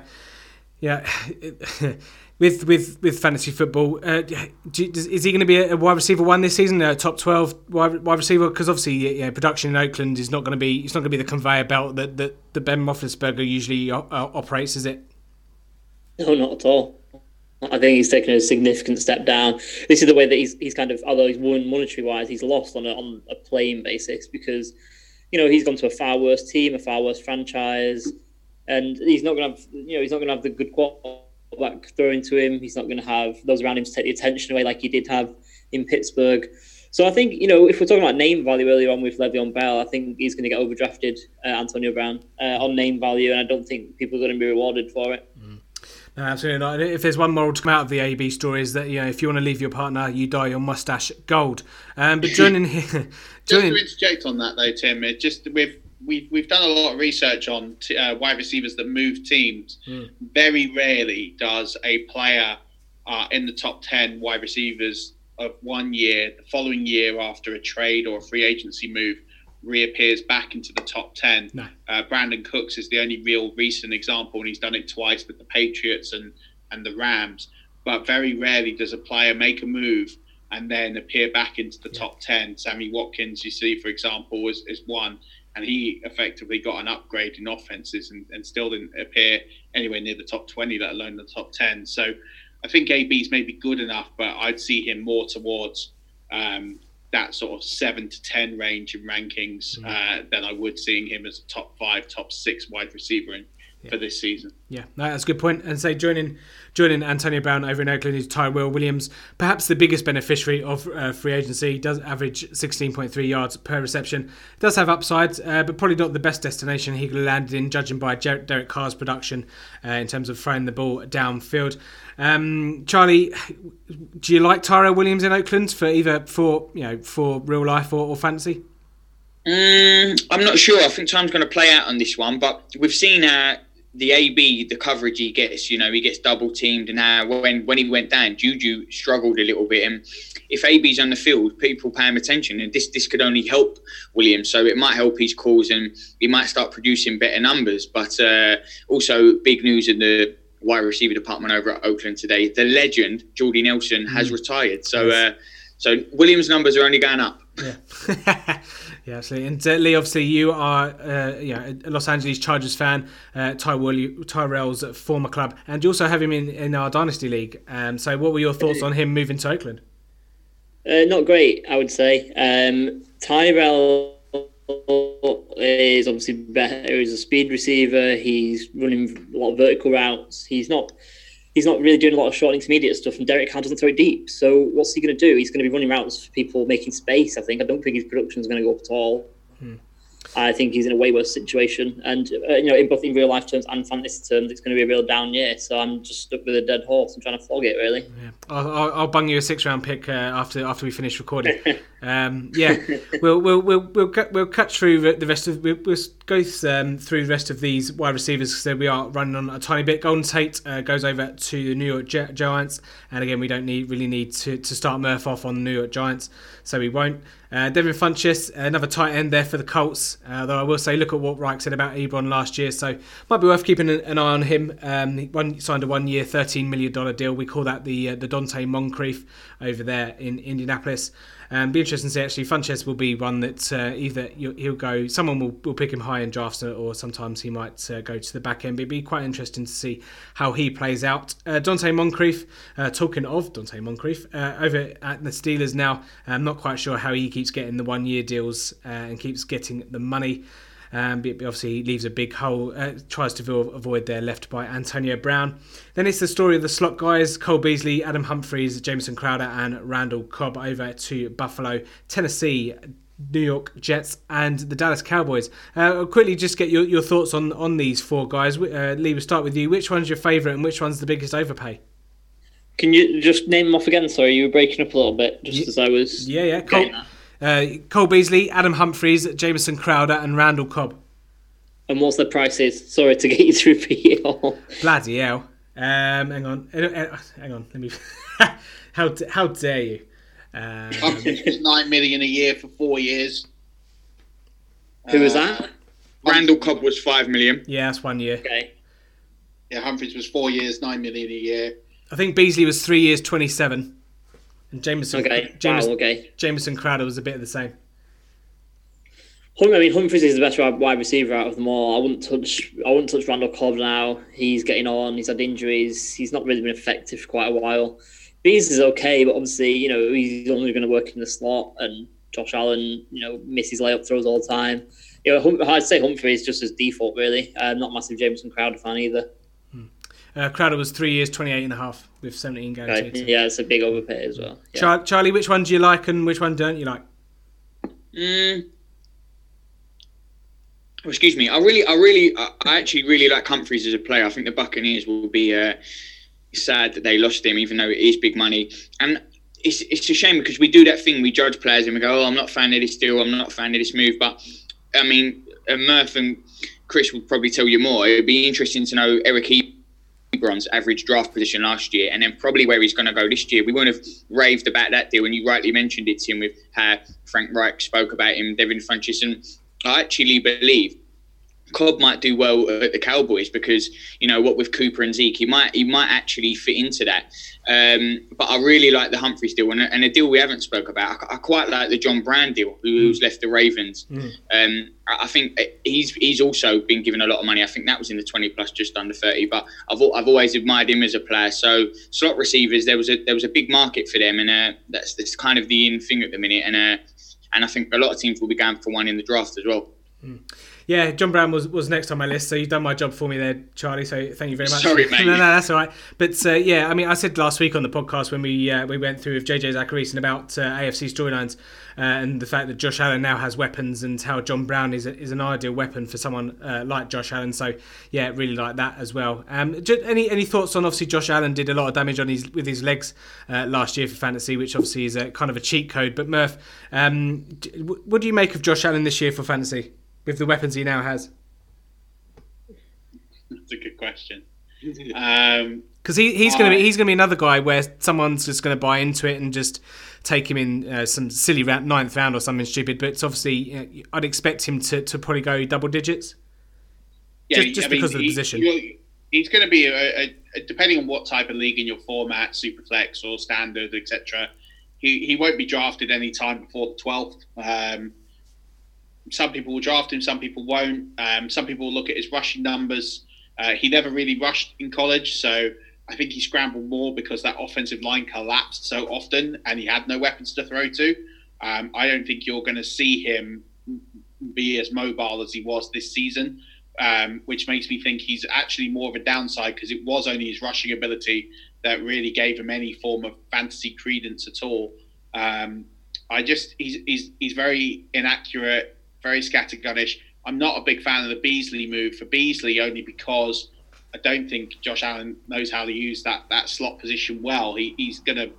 yeah, with with with fantasy football, uh, is he going to be a wide receiver one this season? A top twelve wide, wide receiver? Because obviously, yeah, production in Oakland is not going to be it's not going to be the conveyor belt that that, that Ben Roethlisberger usually uh, operates, is it? No, not at all. I think he's taken a significant step down. This is the way that he's he's kind of although he's won monetary wise, he's lost on a on a playing basis because you know he's gone to a far worse team, a far worse franchise, and he's not going to have you know he's not going to have the good quarterback thrown to him. He's not going to have those around him to take the attention away like he did have in Pittsburgh. So I think you know if we're talking about name value earlier on with Le'Veon Bell, I think he's going to get overdrafted, uh, Antonio Brown, uh, on name value, and I don't think people are going to be rewarded for it. No, absolutely not. If there's one moral to come out of the AB story is that you know if you want to leave your partner, you dye your mustache gold. Um, but joining here, joining... just to interject on that though, Tim, it just we've we've we've done a lot of research on t- uh, wide receivers that move teams. Mm. Very rarely does a player uh, in the top ten wide receivers of one year, the following year after a trade or a free agency move, reappears back into the top 10. No. Uh, Brandin Cooks is the only real recent example, and he's done it twice with the Patriots and, and the Rams. But very rarely does a player make a move and then appear back into the yeah. top 10. Sammy Watkins, you see, for example, is, is one, and he effectively got an upgrade in offenses and, and still didn't appear anywhere near the top 20, let alone the top 10. So I think AB's maybe good enough, but I'd see him more towards um, that sort of seven to ten range in rankings, mm-hmm. uh, then I would seeing him as a top five, top six wide receiver in, yeah. for this season. Yeah, no, that's a good point. And say joining joining Antonio Brown over in Oakland is Tyrell Williams, perhaps the biggest beneficiary of uh, free agency. He does average 16.3 yards per reception. Does have upside, uh, but probably not the best destination he landed in, judging by Derek Carr's production uh, in terms of throwing the ball downfield. Um, Charlie, do you like Tyrell Williams in Oakland for either for you know for real life or, or fantasy? Mm, I'm not sure. I think time's going to play out on this one, but we've seen uh, the AB, the coverage he gets. You know, he gets double teamed, and now when when he went down, Juju struggled a little bit. And if AB's on the field, people pay him attention, and this this could only help Williams. So it might help his cause, and he might start producing better numbers. But uh, also, big news in the wide receiver department over at Oakland today. The legend Jordy Nelson has mm. retired, so uh, so Williams' numbers are only going up. Yeah, yeah, absolutely. And uh, Lee, obviously, you are uh, yeah, a Los Angeles Chargers fan, uh, Tyrell, Tyrell's former club, and you also have him in, in our dynasty league. Um, so, what were your thoughts on him moving to Oakland? Uh, not great, I would say. Um, Tyrell is obviously better. He's a speed receiver. He's running a lot of vertical routes. He's not. He's not really doing a lot of short intermediate stuff, and Derek Carr doesn't throw it deep. So what's he going to do? He's going to be running routes for people making space. I think. I don't think his production is going to go up at all. Hmm. I think he's in a way worse situation. And uh, you know, in both in real life terms and fantasy terms, it's going to be a real down year. So I'm just stuck with a dead horse and trying to flog it. Really. Yeah. I'll, I'll bung you a six round pick uh, after after we finish recording. um, yeah, we'll we'll we'll we'll cut, we'll cut through the rest of we'll, we'll go um, through the rest of these wide receivers because we are running on a tiny bit. Golden Tate uh, goes over to the New York Giants, and again we don't need really need to, to start Murph off on the New York Giants, so we won't. Uh, Devin Funchess, another tight end there for the Colts. Uh, though I will say, look at what Reich said about Ebron last year, so might be worth keeping an, eye on him. Um, he signed a one-year, thirteen million dollar deal. We call that the uh, the Donte Moncrief over there in Indianapolis. Um, be interesting to see actually. Funchess will be one that uh, either he'll go, someone will, will pick him high in drafts, or sometimes he might uh, go to the back end. But it'd be quite interesting to see how he plays out. Uh, Donte Moncrief, uh, talking of Donte Moncrief, uh, over at the Steelers now. I'm not quite sure how he keeps getting the one year deals uh, and keeps getting the money. Um, but obviously, he leaves a big hole, uh, tries to avoid there left by Antonio Brown. Then it's the story of the slot guys Cole Beasley, Adam Humphries, Jamison Crowder, and Randall Cobb over to Buffalo, Tennessee. New York Jets and the Dallas Cowboys. Uh, quickly, just get your, your thoughts on, on these four guys. Uh, Lee, we'll start with you. Which one's your favourite and which one's the biggest overpay? Can you just name them off again? Sorry, you were breaking up a little bit just yeah, as I was. Yeah, yeah. Cole, uh, Cole Beasley, Adam Humphries, Jamison Crowder, and Randall Cobb. And what's the prices? Sorry to get you through it all. Bloody hell. Um, hang on. Uh, uh, hang on. Let me. how, how dare you? Um, nine million a year for four years. Who was that? Uh, Randall Cobb was five million. Yeah, that's one year. Okay. Yeah, Humphries was four years, nine million a year. I think Beasley was three years, twenty-seven. And Jamison, okay. Jamison, wow, okay. Jamison Crowder was a bit of the same. I mean, Humphries is the best wide receiver out of them all. I wouldn't touch. I wouldn't touch Randall Cobb now. He's getting on. He's had injuries. He's not really been effective for quite a while. Bees is okay, but obviously, you know, he's only going to work in the slot, and Josh Allen, you know, misses layup throws all the time. You know, hum- I'd say Humphries just as default, really. Uh, not massive Jamison Crowder fan either. Uh, Crowder was three years, 28 and a half with 17 guaranteed. Right. Yeah, it's a big overpay as well. Yeah. Char- Charlie, which one do you like and which one don't you like? Mm. Oh, excuse me. I really, I really, I actually really like Humphries as a player. I think the Buccaneers will be uh, sad that they lost him, even though it is big money. And it's, it's a shame because we do that thing. We judge players and we go, "Oh, I'm not a fan of this deal. I'm not a fan of this move." But I mean, uh, Murph and Chris will probably tell you more. It would be interesting to know Eric Ebron's Ebron's average draft position last year, and then probably where he's going to go this year. We wouldn't have raved about that deal, and you rightly mentioned it, Tim, with how Frank Reich spoke about him, Devin Funchess, and I actually believe Cobb might do well at the Cowboys because you know what with Cooper and Zeke, he might he might actually fit into that. Um, but I really like the Humphries deal and, and a deal we haven't spoke about. I, I quite like the John Brown deal, who's mm. left the Ravens. Mm. Um, I think he's he's also been given a lot of money. I think that was in the twenty plus, just under thirty. But I've I've always admired him as a player. So slot receivers, there was a there was a big market for them, and uh, that's that's kind of the in thing at the minute. And uh, and I think a lot of teams will be going for one in the draft as well. Mm yeah, John Brown was, was next on my list, so you've done my job for me there, Charlie. So thank you very much. Sorry, mate. no, no, that's all right. But uh, yeah, I mean, I said last week on the podcast when we uh, we went through with JJ Zachariason about uh, AFC storylines uh, and the fact that Josh Allen now has weapons and how John Brown is a, is an ideal weapon for someone uh, like Josh Allen. So yeah, really like that as well. Um, just, any any thoughts on obviously Josh Allen did a lot of damage on his with his legs uh, last year for fantasy, which obviously is a kind of a cheat code. But Murph, um, what do you make of Josh Allen this year for fantasy with the weapons he now has? That's a good question. Um, because he, he's going to be he's going to be another guy where someone's just going to buy into it and just take him in uh, some silly round, ninth round or something stupid. But it's obviously you know, I'd expect him to, to probably go double digits. Yeah, just, just because mean, of the he, position. He's going to be a, a, depending on what type of league in your format, superflex or standard, etc. He he won't be drafted any time before the twelfth. Um, some people will draft him, some people won't. Um, some people will look at his rushing numbers uh, he never really rushed in college, so I think he scrambled more because that offensive line collapsed so often and he had no weapons to throw to. Um, I don't think you're going to see him be as mobile as he was this season, um, which makes me think he's actually more of a downside because it was only his rushing ability that really gave him any form of fantasy credence at all. Um, I just he's, he's he's very inaccurate, very scattergunnish. I'm not a big fan of the Beasley move for Beasley only because I don't think Josh Allen knows how to use that that slot position well. He, he's going to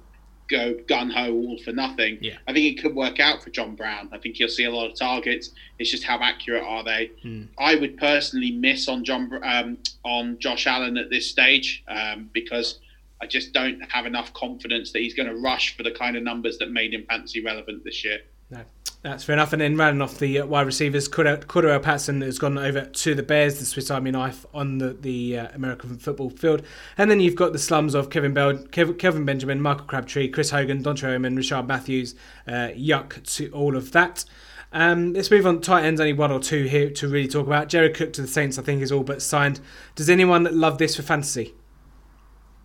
go gun ho all for nothing. Yeah. I think it could work out for John Brown. I think he'll see a lot of targets. It's just how accurate are they? Hmm. I would personally miss on John um, on Josh Allen at this stage um, because I just don't have enough confidence that he's going to rush for the kind of numbers that made him fantasy relevant this year. No. That's fair enough. And then rounding off the uh, wide receivers, Cordarrelle Patterson has gone over to the Bears, the Swiss Army knife on the, the uh, American football field. And then you've got the slums of Kevin Bell, Kev, Kelvin Benjamin, Michael Crabtree, Chris Hogan, Dontre Inman, Rishard Matthews. Uh, yuck to all of that. Um, let's move on. Tight ends, only one or two here to really talk about. Jared Cook to the Saints, I think, is all but signed. Does anyone love this for fantasy?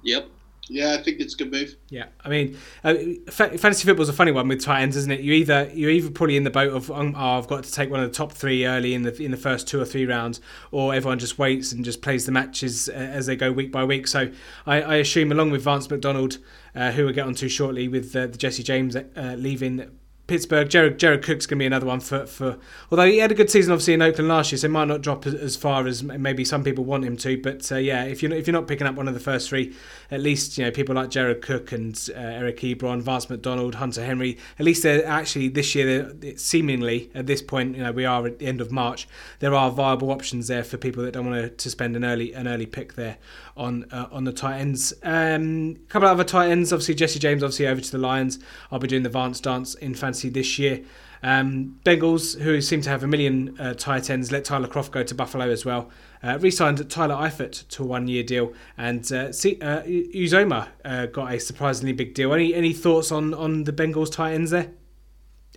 Yep. Yeah, I think it's a good move. Yeah, I mean, uh, fantasy football's a funny one with tight ends, isn't it? You either you're either probably in the boat of um, oh, I've got to take one of the top three early in the in the first two or three rounds, or everyone just waits and just plays the matches uh, as they go week by week. So I, I assume, along with Vance McDonald, uh, who we'll get onto shortly, with uh, the Jesse James uh, leaving Pittsburgh, Jared, Jared Cook's going to be another one for, for. Although he had a good season, obviously in Oakland last year, so he might not drop as, far as maybe some people want him to. But uh, yeah, if you're if you're not picking up one of the first three, at least you know people like Jared Cook and uh, Eric Ebron, Vance McDonald, Hunter Henry. At least they're actually this year, seemingly at this point, you know, we are at the end of March. There are viable options there for people that don't want to, to spend an early an early pick there on uh, on the tight ends. Um, a couple of other tight ends, obviously Jesse James, obviously over to the Lions. I'll be doing the Vance dance in fantasy this year. Um, Bengals, who seem to have a million uh, tight ends, let Tyler Kroft go to Buffalo as well. Uh, re-signed Tyler Eifert to a one-year deal, and uh, uh, Uzomah uh, got a surprisingly big deal. Any any thoughts on on the Bengals tight ends there?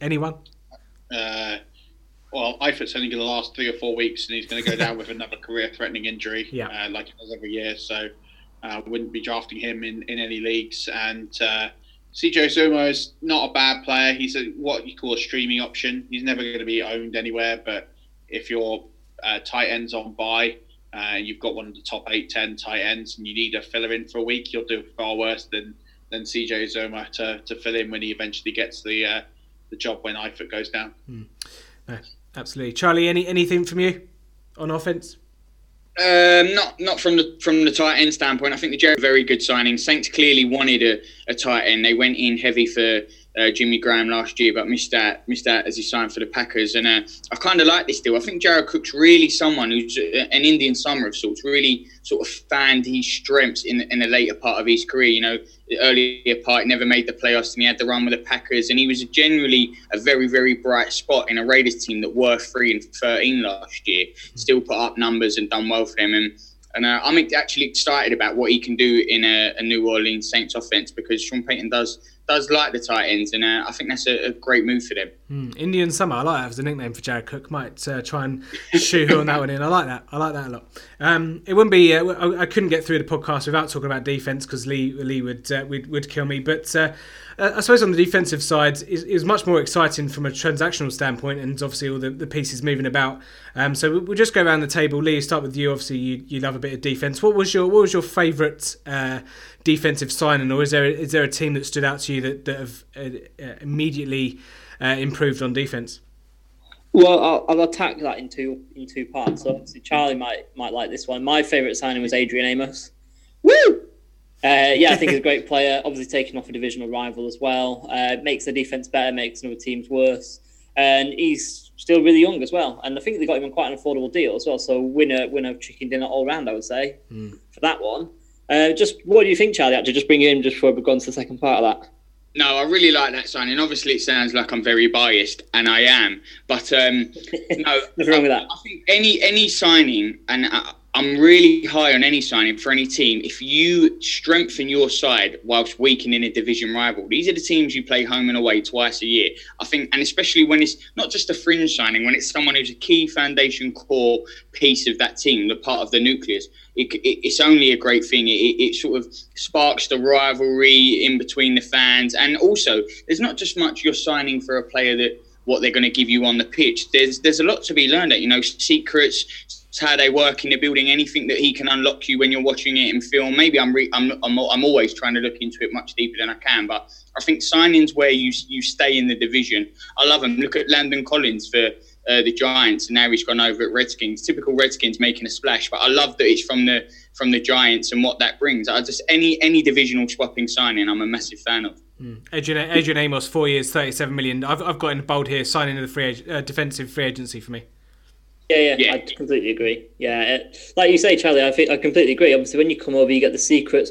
Anyone? Well, Eifert's only going to last three or four weeks, and he's going to go down with another career-threatening injury, yeah. uh, like he does every year. So, uh, wouldn't be drafting him in, in any leagues. And uh, CJ Uzomah is not a bad player. He's a, what you call a streaming option. He's never going to be owned anywhere, but if your uh, tight ends on buy, uh, you've got one of the top eight, ten tight ends, and you need a filler in for a week, you'll do far worse than than CJ Uzomah to, to fill in when he eventually gets the uh, the job when Eifert goes down. No absolutely. Charlie, any anything from you on offense? Um, not not from the from the tight end standpoint. I think the Jerry very good signing. Saints clearly wanted a, a tight end. They went in heavy for uh, Jimmy Graham last year, but missed out missed out as he signed for the Packers. And uh, I kind of like this deal. I think Jared Cook's really someone who's uh, an Indian summer of sorts. Really sort of found his strengths in in the later part of his career. You know, the earlier part never made the playoffs, and he had the run with the Packers, and he was generally a very very bright spot in a Raiders team that were three and thirteen last year. Still put up numbers and done well for them and. And uh, I'm actually excited about what he can do in a, a New Orleans Saints offense because Sean Payton does does like the tight ends, and uh, I think that's a, a, great move for them. Mm, Indian Summer, I like that as a nickname for Jared Cook. Might uh, try and shoehorn that one in. I like that. I like that a lot. Um, it wouldn't be. Uh, I, I, couldn't get through the podcast without talking about defense because Lee Lee would, uh, would would kill me. But uh, uh, I suppose on the defensive side is, much more exciting from a transactional standpoint, and obviously all the, the pieces moving about. Um, so we'll just go around the table. Lee, start with you. Obviously, you, you love a bit of defense. What was your what was your favourite defensive signing, or is there is there a team that stood out to you that that have uh, uh immediately uh, improved on defense? Well, I'll, I'll, attack that in two in two parts. So obviously, Charlie might might like this one. My favourite signing was Adrian Amos. Woo! Uh, yeah, I think he's a great player. Obviously, taking off a divisional rival as well uh, makes the defense better, makes other teams worse, and he's still really young as well. And I think they got him on quite an affordable deal as well. So winner winner chicken dinner all round, I would say, mm. for that one. Uh, just what do you think, Charlie? Actually, just bring you in just before we go on to the second part of that. No, I really like that signing. Obviously, it sounds like I'm very biased, and I am. But um, no, nothing wrong with that. I think any any signing, and I, I'm really high on any signing for any team. If you strengthen your side whilst weakening a division rival, these are the teams you play home and away twice a year. I think, and especially when it's not just a fringe signing, when it's someone who's a key foundation core piece of that team, the part of the nucleus, it, it, it's only a great thing. It, it, sort of sparks the rivalry in between the fans, and also there's not just much you're signing for a player that what they're going to give you on the pitch. There's there's a lot to be learned. At you know secrets how they work in the building, anything that he can unlock you when you're watching it in film. Maybe I'm, re- I'm, I'm, I'm always trying to look into it much deeper than I can, but I think signings where you you stay in the division, I love them. Look at Landon Collins for uh, the Giants, and now he's gone over at Redskins. Typical Redskins making a splash, but I love that it's from the from the Giants and what that brings. I just any any divisional swapping signing, I'm a massive fan of. Mm. Adrian, Adrian Amos, four years, thirty-seven million. I've, I've got in bold here, signing of the free uh, defensive free agency for me. Yeah, yeah, yeah, I completely agree. Yeah, it, like you say, Charlie, I think I completely agree. Obviously, when you come over, you get the secrets.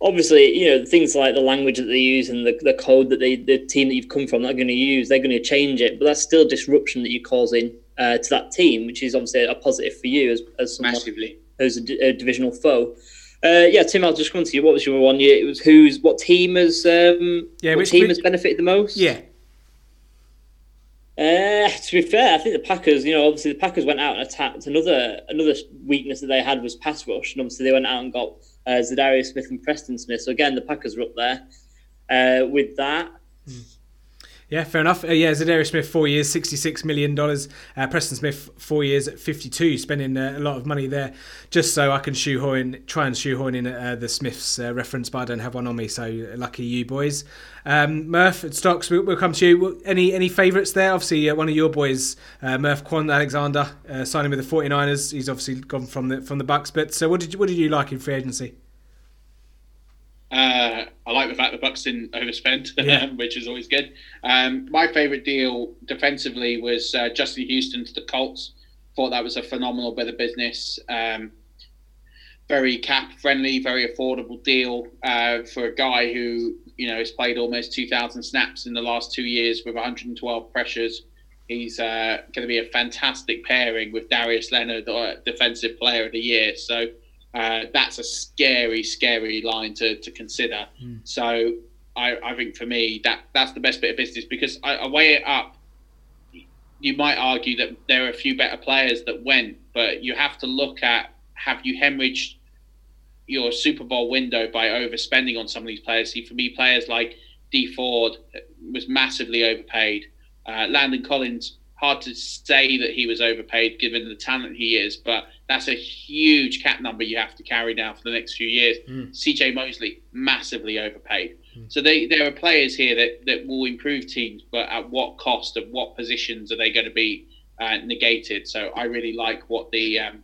obviously, you know, things like the language that they use and the, the code that they, the team that you've come from, they're going to use, they're going to change it. But that's still disruption that you're causing uh, to that team, which is obviously a positive for you as, as someone Massively. who's a divisional foe. Uh, yeah, Tim, I'll just come to you. What was your one? year? it was who's what team has um, Yeah, what which- team which- has benefited the most? Yeah. Uh, to be fair, I think the Packers, you know, obviously the Packers went out and attacked. Another another weakness that they had was pass rush, and obviously they went out and got uh, Za'Darius Smith and Preston Smith. So again, the Packers were up there uh, with that. Yeah, fair enough. Uh, yeah, Za'Darius Smith, four years, $66 million. Uh, Preston Smith, four years at 52, spending uh, a lot of money there just so I can shoehorn, try and shoehorn in uh, the Smiths uh, reference, but I don't have one on me, so lucky you boys. Um, Murph at Stocks, we'll, we'll come to you. Any any favourites there? Obviously, uh, one of your boys, Murph Kwon Alexander, signing with the 49ers. He's obviously gone from the from the Bucks. But so, what did you, what did you like in free agency? Uh, I like the fact the Bucks didn't overspend, Yeah. which is always good. Um, my favourite deal defensively was uh, Justin Houston to the Colts. Thought that was a phenomenal bit of business. Um, very cap friendly, very affordable deal uh, for a guy who you know has played almost 2,000 snaps in the last two years with 112 pressures. He's uh, going to be a fantastic pairing with Darius Leonard, uh, Defensive Player of the Year. So uh, that's a scary, scary line to, to consider. So I, I think for me that that's the best bit of business because I, I weigh it up. You might argue that there are a few better players that went, but you have to look at have you hemorrhaged your Super Bowl window by overspending on some of these players. See, for me, players like Dee Ford was massively overpaid. Uh, Landon Collins, hard to say that he was overpaid given the talent he is, but that's a huge cap number you have to carry now for the next few years. CJ Mosley, massively overpaid. So they, there are players here that, that will improve teams, but at what cost? Of what positions are they going to be uh, negated? So I really like what the um,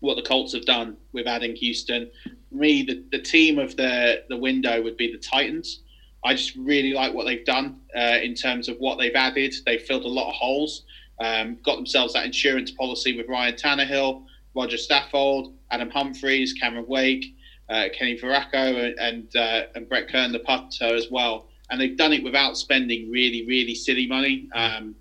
what the Colts have done with adding Houston. For me, the, the team of the the window would be the Titans. I just really like what they've done uh, in terms of what they've added. They've filled a lot of holes, um, got themselves that insurance policy with Ryan Tannehill, Rodger Saffold, Adam Humphries, Cameron Wake, uh, Kenny Vaccaro, and uh, and Brett Kern, the punter as well. And they've done it without spending really, really silly money. Um,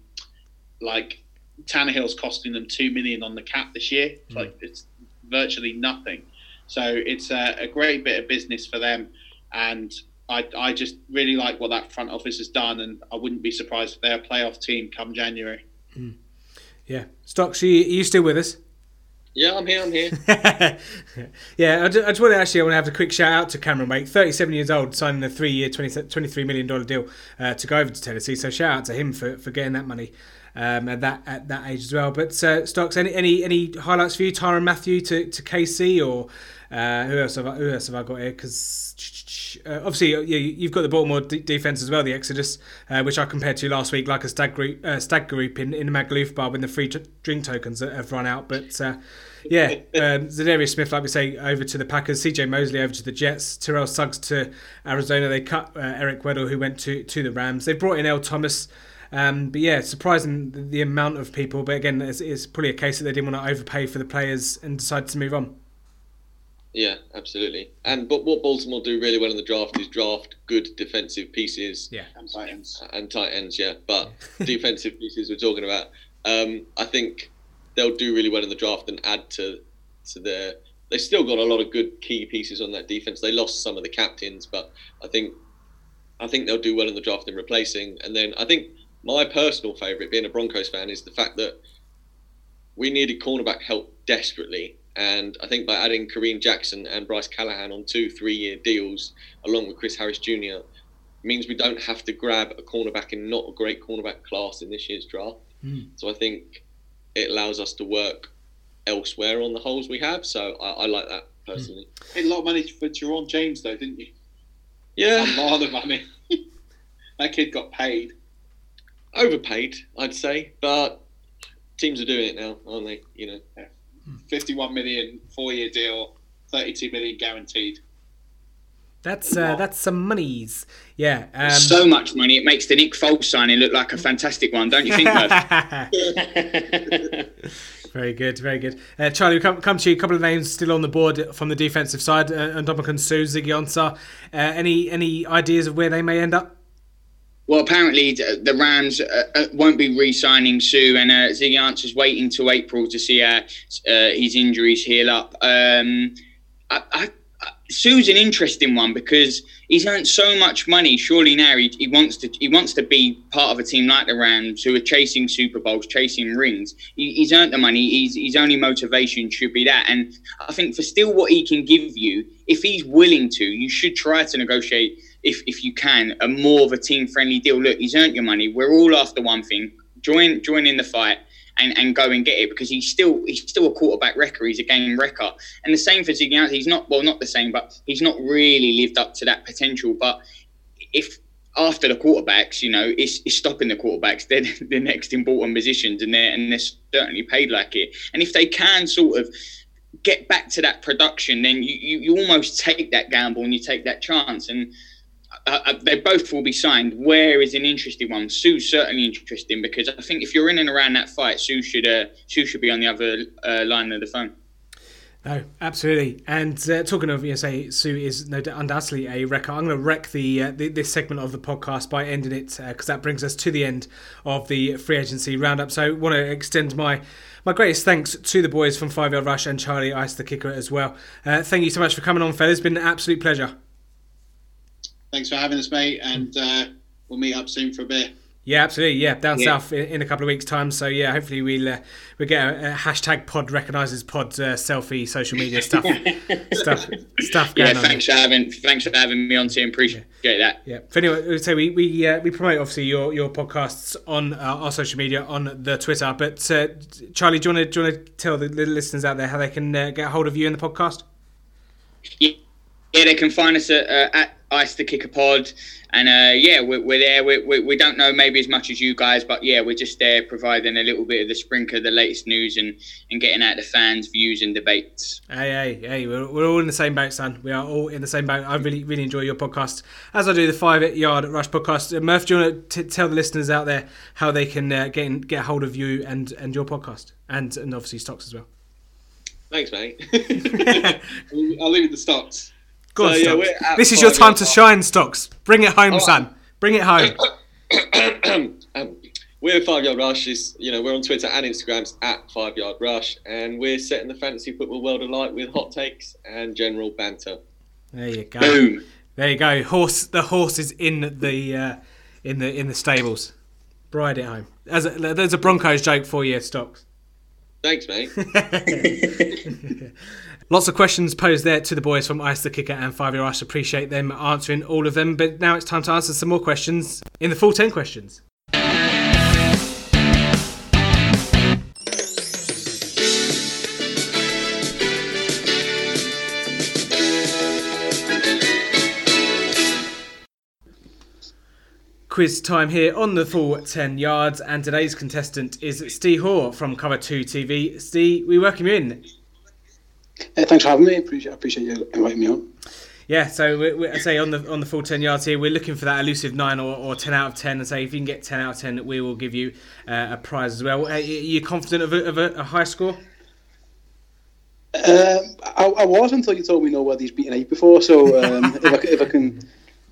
like Tannehill's costing them two million on the cap this year. It's Like it's virtually nothing. So it's a, a great bit of business for them, and I, I just really like what that front office has done, and I wouldn't be surprised if they're a playoff team come January. Yeah, Stocks, are you, are you still with us? Yeah, I'm here. I'm here. yeah, I just, I just want to actually I want to have a quick shout out to Cameron Wake, 37 years old, signing a three-year, 20, 23 million dollar deal uh, to go over to Tennessee. So shout out to him for, for getting that money um, at that at that age as well. But uh, Stocks, any any any highlights for you? Tyrann Mathieu to, to KC or uh, who else have I, who else have I got here? Because uh, obviously yeah, you've got the Baltimore d- defense as well, the Exodus, uh, which I compared to last week, like a stag group, uh, stag group in, in the Magaluf bar when the free t- drink tokens have run out. But uh, yeah, um, Za'Darius Smith, like we say, over to the Packers. CJ Mosley over to the Jets. Terrell Suggs to Arizona. They cut uh, Eric Weddle, who went to, to the Rams. They brought in Earl Thomas. Um, but yeah, surprising the, the amount of people. But again, it's, it's probably a case that they didn't want to overpay for the players and decided to move on. Yeah, absolutely. And but what Baltimore do really well in the draft is draft good defensive pieces Yeah. And Titans. and tight ends. Yeah, but defensive pieces we're talking about. Um, I think they'll do really well in the draft and add to to their. They still got a lot of good key pieces on that defense. They lost some of the captains, but I think I think they'll do well in the draft in replacing. And then I think my personal favourite, being a Broncos fan, is the fact that we needed cornerback help desperately. And I think by adding Kareem Jackson and Bryce Callahan on two three year deals, along with Chris Harris Jr., means we don't have to grab a cornerback in not a great cornerback class in this year's draft. Hmm. So I think it allows us to work elsewhere on the holes we have. So I, I like that personally. Hmm. Paid a lot of money for Ja'Wuan James, though, didn't you? Yeah, A lot of money. that kid got paid. overpaid, I'd say, but teams are doing it now, aren't they? You know. 51 million, four year deal, 32 million guaranteed. That's uh, that's some monies. Yeah. Um, so much money, it makes the Nick Foles signing look like a fantastic one, don't you think, Very good, very good. Uh, Charlie, we come, come to you. A couple of names still on the board from the defensive side: uh, Ndamukong Suh, Ziggy Ansah. Uh, any any ideas of where they may end up? Well, apparently the Rams uh, uh, won't be re-signing Suh, and uh, Ziggy is waiting till April to see how uh, his injuries heal up. Um, I, I, Suh's an interesting one because he's earned so much money. Surely now he, he, wants to he wants to be part of a team like the Rams who are chasing Super Bowls, chasing rings. He, he's earned the money. He's, his only motivation should be that. And I think for still what he can give you, if he's willing to, you should try to negotiate if if you can a more of a team friendly deal. Look, he's earned your money. We're all after one thing. Join join in the fight and, and go and get it because he's still he's still a quarterback wrecker. He's a game wrecker, and the same for Ziggy He's not well, not the same, but he's not really lived up to that potential. But if after the quarterbacks, you know, it's, it's stopping the quarterbacks. They're the next important positions, and they're and they're certainly paid like it. And if they can sort of get back to that production, then you, you, you almost take that gamble and you take that chance. And uh, uh, they both will be signed. Where is an interesting one? Suh's certainly interesting because I think if you're in and around that fight, Suh should uh, Suh should be on the other uh, line of the phone. No, absolutely. And uh, talking of, you know, say Suh is no undoubtedly a wrecker. I'm going to wreck the, uh, the, this segment of the podcast by ending it because uh, that brings us to the end of the free agency roundup. So, I want to extend my my greatest thanks to the boys from Five Yard Rush and Charlie Ice, the kicker, as well. Uh, thank you so much for coming on, fellas. It's been an absolute pleasure. Thanks for having us, mate, and uh, we'll meet up soon for a beer. Yeah, absolutely. Yeah, down yeah. south in, in, a couple of weeks' time. So yeah, hopefully we'll uh, we get a, a, hashtag Pod recognizes Pod uh, selfie social media stuff stuff stuff going yeah, thanks on. for having thanks for having me on, Tim. Appreciate yeah. that. Yeah. For anyway, so we we uh, we promote obviously your your podcasts on uh, our social media on the Twitter. But uh, Charlie, do you want to do you want to tell the, the listeners out there how they can uh, get hold of you in the podcast? Yeah, yeah, they can find us at, at Ice the Kicker Pod. And uh, yeah, we're, we're there. We, we, we, don't know maybe as much as you guys, but yeah, we're just there providing a little bit of the sprinkler, the latest news, and, and getting out the fans' views and debates. Hey, hey, hey, we're, we're all in the same boat, son. We are all in the same boat. I really, really enjoy your podcast, as I do the Five Yard Rush podcast. Uh, Murph, do you want to t- tell the listeners out there how they can uh, get in, get hold of you and, and your podcast, and, and obviously stocks as well? Thanks, mate. I'll leave the stocks. Go on, so, yeah, This is your time to shine, Stocks. Bring it home, oh, son. Bring it home. um, we're Five Yard Rush. Is you know we're on Twitter and Instagrams at Five Yard Rush, and we're setting the fantasy football world alight with hot takes and general banter. There you go. Boom. There you go. Horse. The horse is in the uh, in the in the stables. Ride it home. As a, there's a Broncos joke for you, Stocks. Thanks, mate. Lots of questions posed there to the boys from Ice the Kicker and Five Year Ice. Appreciate them answering all of them. But now it's time to answer some more questions in the full 10 questions. Quiz time here on the full 10 yards, and today's contestant is Steve Hoare from Cover 2 TV. Steve, we welcome you in. Uh, thanks for having me. Appreciate, appreciate you inviting me on. Yeah, so we, we, I say on the on the full ten yards here, we're looking for that elusive nine or, or ten out of ten, and say if you can get ten out of ten, we will give you uh, a prize as well. Are you confident of a, of a, a high score? Um, I, I, was until you told me no he's beaten eight before. So um, if, I, if I can.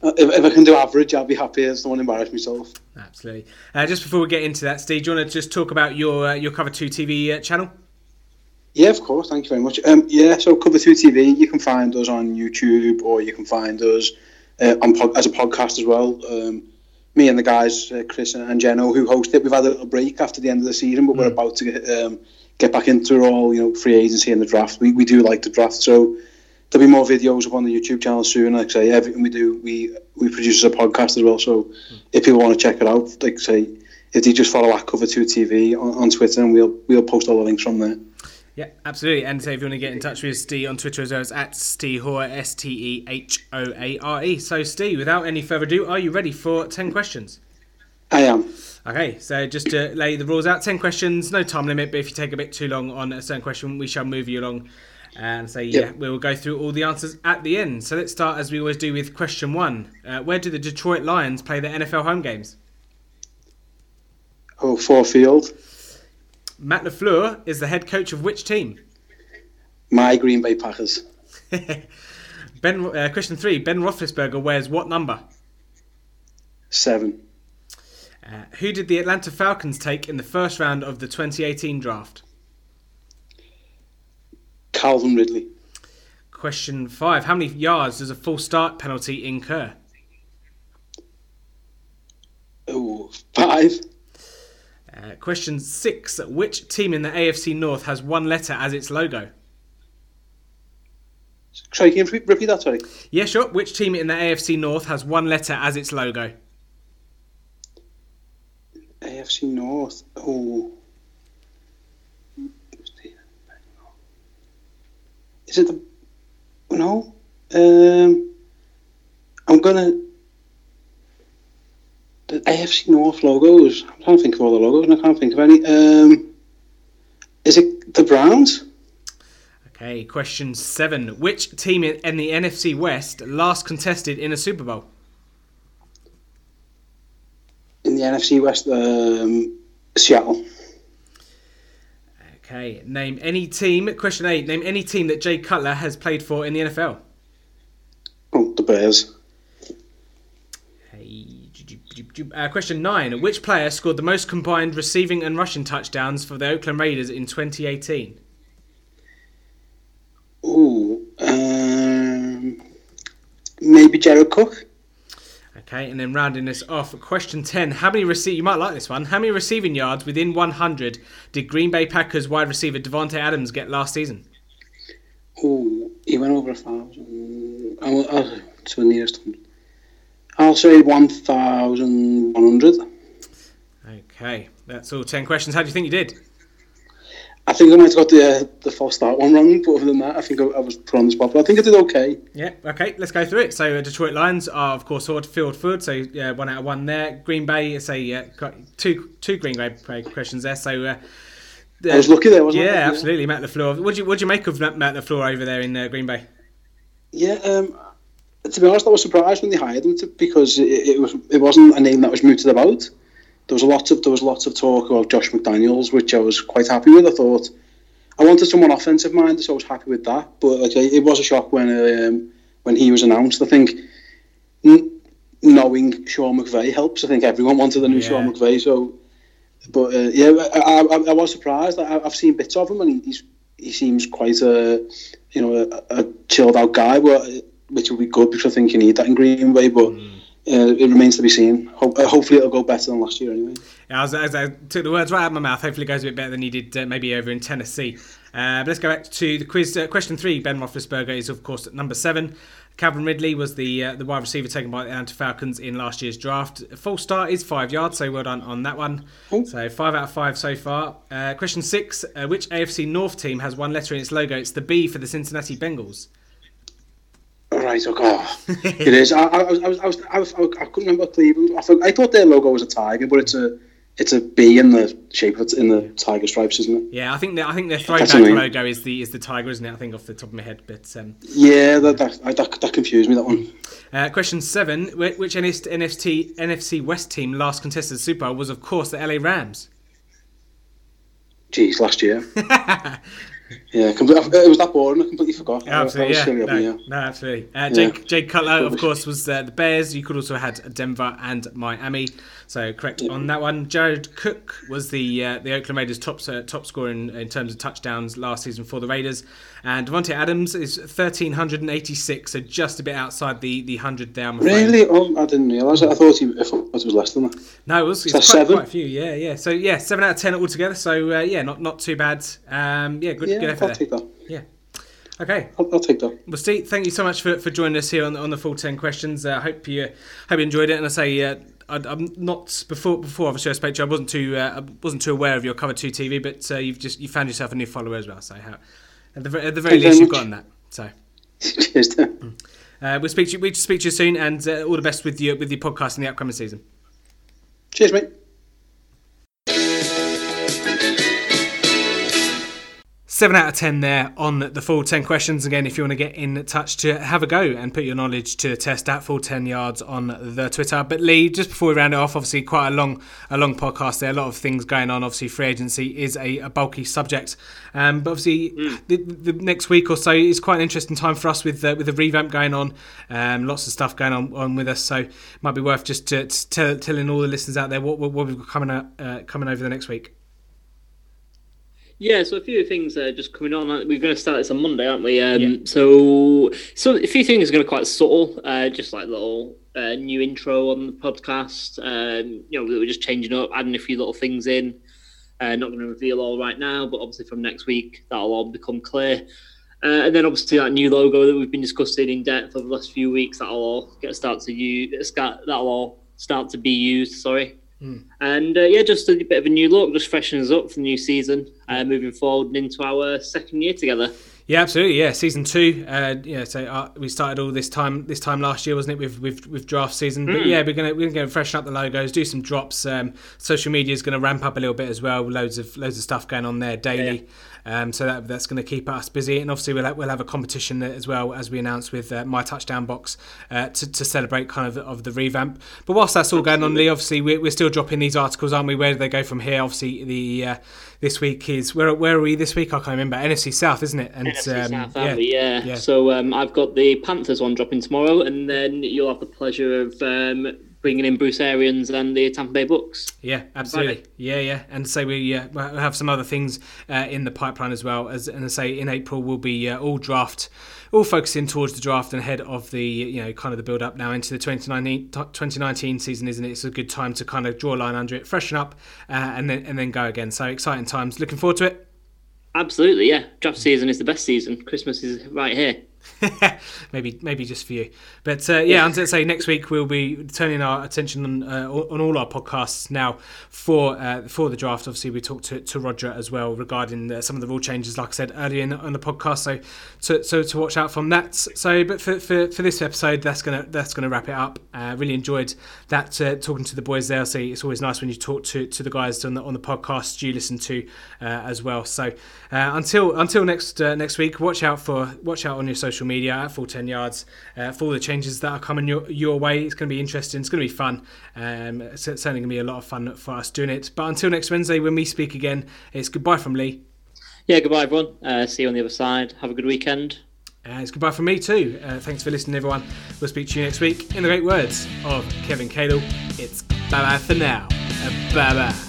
If, if, I can do average, I'll be happy. as don't want to embarrass myself. Absolutely. Uh, just before we get into that, Steve, do you want to just talk about your uh, your Cover Two TV uh, channel? Yeah, of course. Thank you very much. Um, yeah, so Cover Two TV, you can find us on YouTube or you can find us uh, on pod- as a podcast as well. Um, me and the guys, uh, Chris and Jeno, who host it, we've had a little break after the end of the season, but mm. we're about to get, um, get back into all you know free agency and the draft. We, we do like the draft, so there'll be more videos up on the YouTube channel soon. Like I say, everything we do, we we produce as a podcast as well. So mm. if people want to check it out, like I say, if you just follow at Cover Two TV on, on Twitter, and we'll we'll post all the links from there. Yeah, absolutely. And so if you want to get in touch with Steve on Twitter as well, it's at Steve Hoare, S T E H O A R E. So, Steve, without any further ado, are you ready for 10 questions? I am. Okay, so just to lay the rules out 10 questions, no time limit, but if you take a bit too long on a certain question, we shall move you along and say, yeah, we will go through all the answers at the end. So, let's start as we always do with question one uh, Where do the Detroit Lions play their NFL home games? Oh, Ford Field. Matt LaFleur is the head coach of which team? My Green Bay Packers. Ben uh, question three. Ben Roethlisberger wears what number? Seven. Uh, who did the Atlanta Falcons take in the first round of the 2018 draft? Calvin Ridley. Question five. How many yards does a false start penalty incur? Oh, five. Uh, question six. Which team in the AFC North has one letter as its logo? Sorry, can you repeat- that? Sorry. Yeah, sure. Which team in the AFC North has one letter as its logo? AFC North. Oh. Is it the. No. Um, I'm gonna. The AFC North logos. I can't think of all the logos and I can't think of any. Um, is it the Browns? Okay, question seven. Which team in the NFC West last contested in a Super Bowl? In the NFC West, um, Seattle. Okay, name any team. Question eight. Name any team that Jay Cutler has played for in the NFL. Oh, the Bears. Uh, question nine. Which player scored the most combined receiving and rushing touchdowns for the Oakland Raiders in 2018? Oh, um, maybe Jared Cook. Okay, and then rounding this off, question 10. How many receive? you might like this one. How many receiving yards within 100 did Green Bay Packers wide receiver Davante Adams get last season? Oh, he went over a thousand. I'll, I'll, to the nearest hundred. I'll say one thousand one hundred. Okay, that's all 10 questions. How do you think you did? I think I might have got the uh, the false start one wrong, but other than that, I think I, I was put on the spot. But I think I did okay. Yeah, okay, let's go through it. So, uh, Detroit Lions are, of course, Field Food, so uh, one out of one there. Green Bay, say, uh, got two two Green Bay questions there. So, uh, I was lucky there, wasn't I? yeah, Yeah. absolutely, Matt LaFleur. What do you what do you make of Matt Matt LaFleur over there in uh, Green Bay? Yeah. Um, to be honest, I was surprised when they hired him to, because it, it was it wasn't a name that was mooted about. There was a lot of there was lots of talk about Josh McDaniels, which I was quite happy with. I thought I wanted someone offensive minded, so I was happy with that. But like, it was a shock when um, when he was announced. I think n- knowing Sean McVay helps. I think everyone wanted a new Yeah. Sean McVay. So, but uh, yeah, I, I, I was surprised. I, I've seen bits of him, and he, he's he seems quite a you know a, a chilled out guy, but which will be good because I think you need that in Green Bay. But uh, it remains to be seen. Ho- uh, hopefully, it'll go better than last year anyway. Yeah, as, as I took the words right out of my mouth, hopefully it goes a bit better than he did uh, maybe over in Tennessee. Uh, but let's go back to the quiz. Uh, question three: Ben Roethlisberger is of course at number seven. Calvin Ridley was the uh, the wide receiver taken by the Atlanta Falcons in last year's draft. False start is five yards, so well done on that one. Cool. So five out of five so far. Uh, question six: uh, Which AFC North team has one letter in its logo? It's the B for the Cincinnati Bengals. Right, okay. Oh, it is. I, I, was, I, was, I, was, I, was, I couldn't remember Cleveland. I thought, I thought their logo was a tiger, but it's a it's a B in the shape of it, in the tiger stripes, isn't it? Yeah, I think I think their throwback logo is the is the tiger, isn't it? I think off the top of my head, but. Um, Yeah, that that, that, that confused me. That one. Uh, question seven: Wh- Which NFC NFC West team last contested Super Bowl was, of course, the LA Rams. Jeez, last year. yeah, it was that boring. I completely forgot. Absolutely, yeah. silly No, yeah. no, absolutely. Uh, Jake, Yeah. Jake Cutler, of course, was uh, the Bears. You could also have had Denver and Miami. So correct on that one. Jared Cook was the uh, the Oakland Raiders' top uh, top scorer in, in terms of touchdowns last season for the Raiders. And Davante Adams is thirteen hundred and eighty six, so just a bit outside the the hundred there. Really? Oh, I didn't realise. it. I thought, he, I thought it was less than that. No, it was, it was quite, seven? quite a few. Yeah, yeah. So yeah, seven out of ten altogether. So uh, yeah, not not too bad. Um, yeah, good Yeah, good I'll there. take that. Yeah. Okay. I'll, I'll take that. Well, Steve, thank you so much for, for joining us here on, on the full ten questions. I uh, hope you hope you enjoyed it. And I say uh, I, I'm not before before obviously I spoke to you. I wasn't too uh, I wasn't too aware of your cover two TV, but uh, you've just you found yourself a new follower as well. So how, at the, at the very Thank least, you've much. gotten that. So Cheers. Uh, we'll speak to you, we'll speak to you soon, and uh, all the best with your with your podcast in the upcoming season. Cheers, mate. Seven out of ten there on the full ten questions. Again, if you want to get in touch to have a go and put your knowledge to the test at full ten yards on the Twitter. But Lee, just before we round it off, obviously quite a long a long podcast there, a lot of things going on. Obviously, free agency is a, a bulky subject, um, but obviously mm. the, the, next week or so is quite an interesting time for us with uh, with the revamp going on. Um, lots of stuff going on, on with us, so it might be worth just to, to tell, telling all the listeners out there what, what, what we've got coming out, uh, coming over the next week. Yeah, so a few things uh, just coming on. We're going to start this on Monday, aren't we? Um, yeah. So, so a few things are going to be quite subtle, uh, just like little uh, new intro on the podcast. Um, you know, we're just changing up, adding a few little things in. Uh, not going to reveal all right now, but obviously from next week that'll all become clear. Uh, and then obviously that new logo that we've been discussing in depth over the last few weeks that'll all get start to use. That'll all start to be used. Sorry. Mm. And uh, yeah, just a bit of a new look, just freshens up for the new season, uh, moving forward and into our second year together. Yeah, absolutely. Yeah, season two. Uh, yeah, so uh, we started all this time this time last year, wasn't it? With with, with draft season. But hmm. yeah, we're gonna we're gonna freshen up the logos, do some drops. Um, social media is gonna ramp up a little bit as well. Loads of loads of stuff going on there daily. Um, so that, that's going to keep us busy, and obviously we'll have, we'll have a competition as well as we announced with uh, my touchdown box uh, to, to celebrate kind of of the revamp. But whilst that's all going on, Lee, obviously we're, we're still dropping these articles, aren't we? Where do they go from here? Obviously the uh, this week is where where are we this week? I can't remember. NFC South, isn't it? And NFC um, South, yeah, yeah. yeah. So um, I've got the Panthers one dropping tomorrow, and then you'll have the pleasure of um, bringing in Bruce Arians and the Tampa Bay Bucks. Yeah, absolutely. Yeah, yeah. And so we uh, have some other things uh, in the pipeline as well. As and I say, in April we'll be uh, all draft, all focusing towards the draft and ahead of the you know kind of the build up now into the 2019, 2019 season, isn't it? It's a good time to kind of draw a line under it, freshen up, uh, and then and then go again. So exciting times. Looking forward to it. Absolutely, yeah. Draft season is the best season. Christmas is right here. maybe maybe just for you. But uh, yeah, until say next week we'll be turning our attention on, uh, on all our podcasts now for uh, for the draft. Obviously, we talked to, to Roger as well regarding uh, some of the rule changes, like I said earlier in, on the podcast. So to, so to watch out from that. So, but for, for, for this episode, that's gonna that's gonna wrap it up. Uh, really enjoyed that uh, talking to the boys there. So it's always nice when you talk to, to the guys on the on the podcast you listen to as well. So until until next next week, watch out for watch out on your social social media at full 10 yards uh, for all the changes that are coming your, your way. It's going to be interesting. It's going to be fun. Um, it's certainly going to be a lot of fun for us doing it. But until next Wednesday, when we speak again, it's goodbye from Lee. Yeah, goodbye, everyone. Uh, see you on the other side. Have a good weekend. Uh, it's goodbye from me too. Uh, thanks for listening, everyone. We'll speak to you next week. In the great words of Kevin Cadle, it's bye bye for now. Uh, bye bye.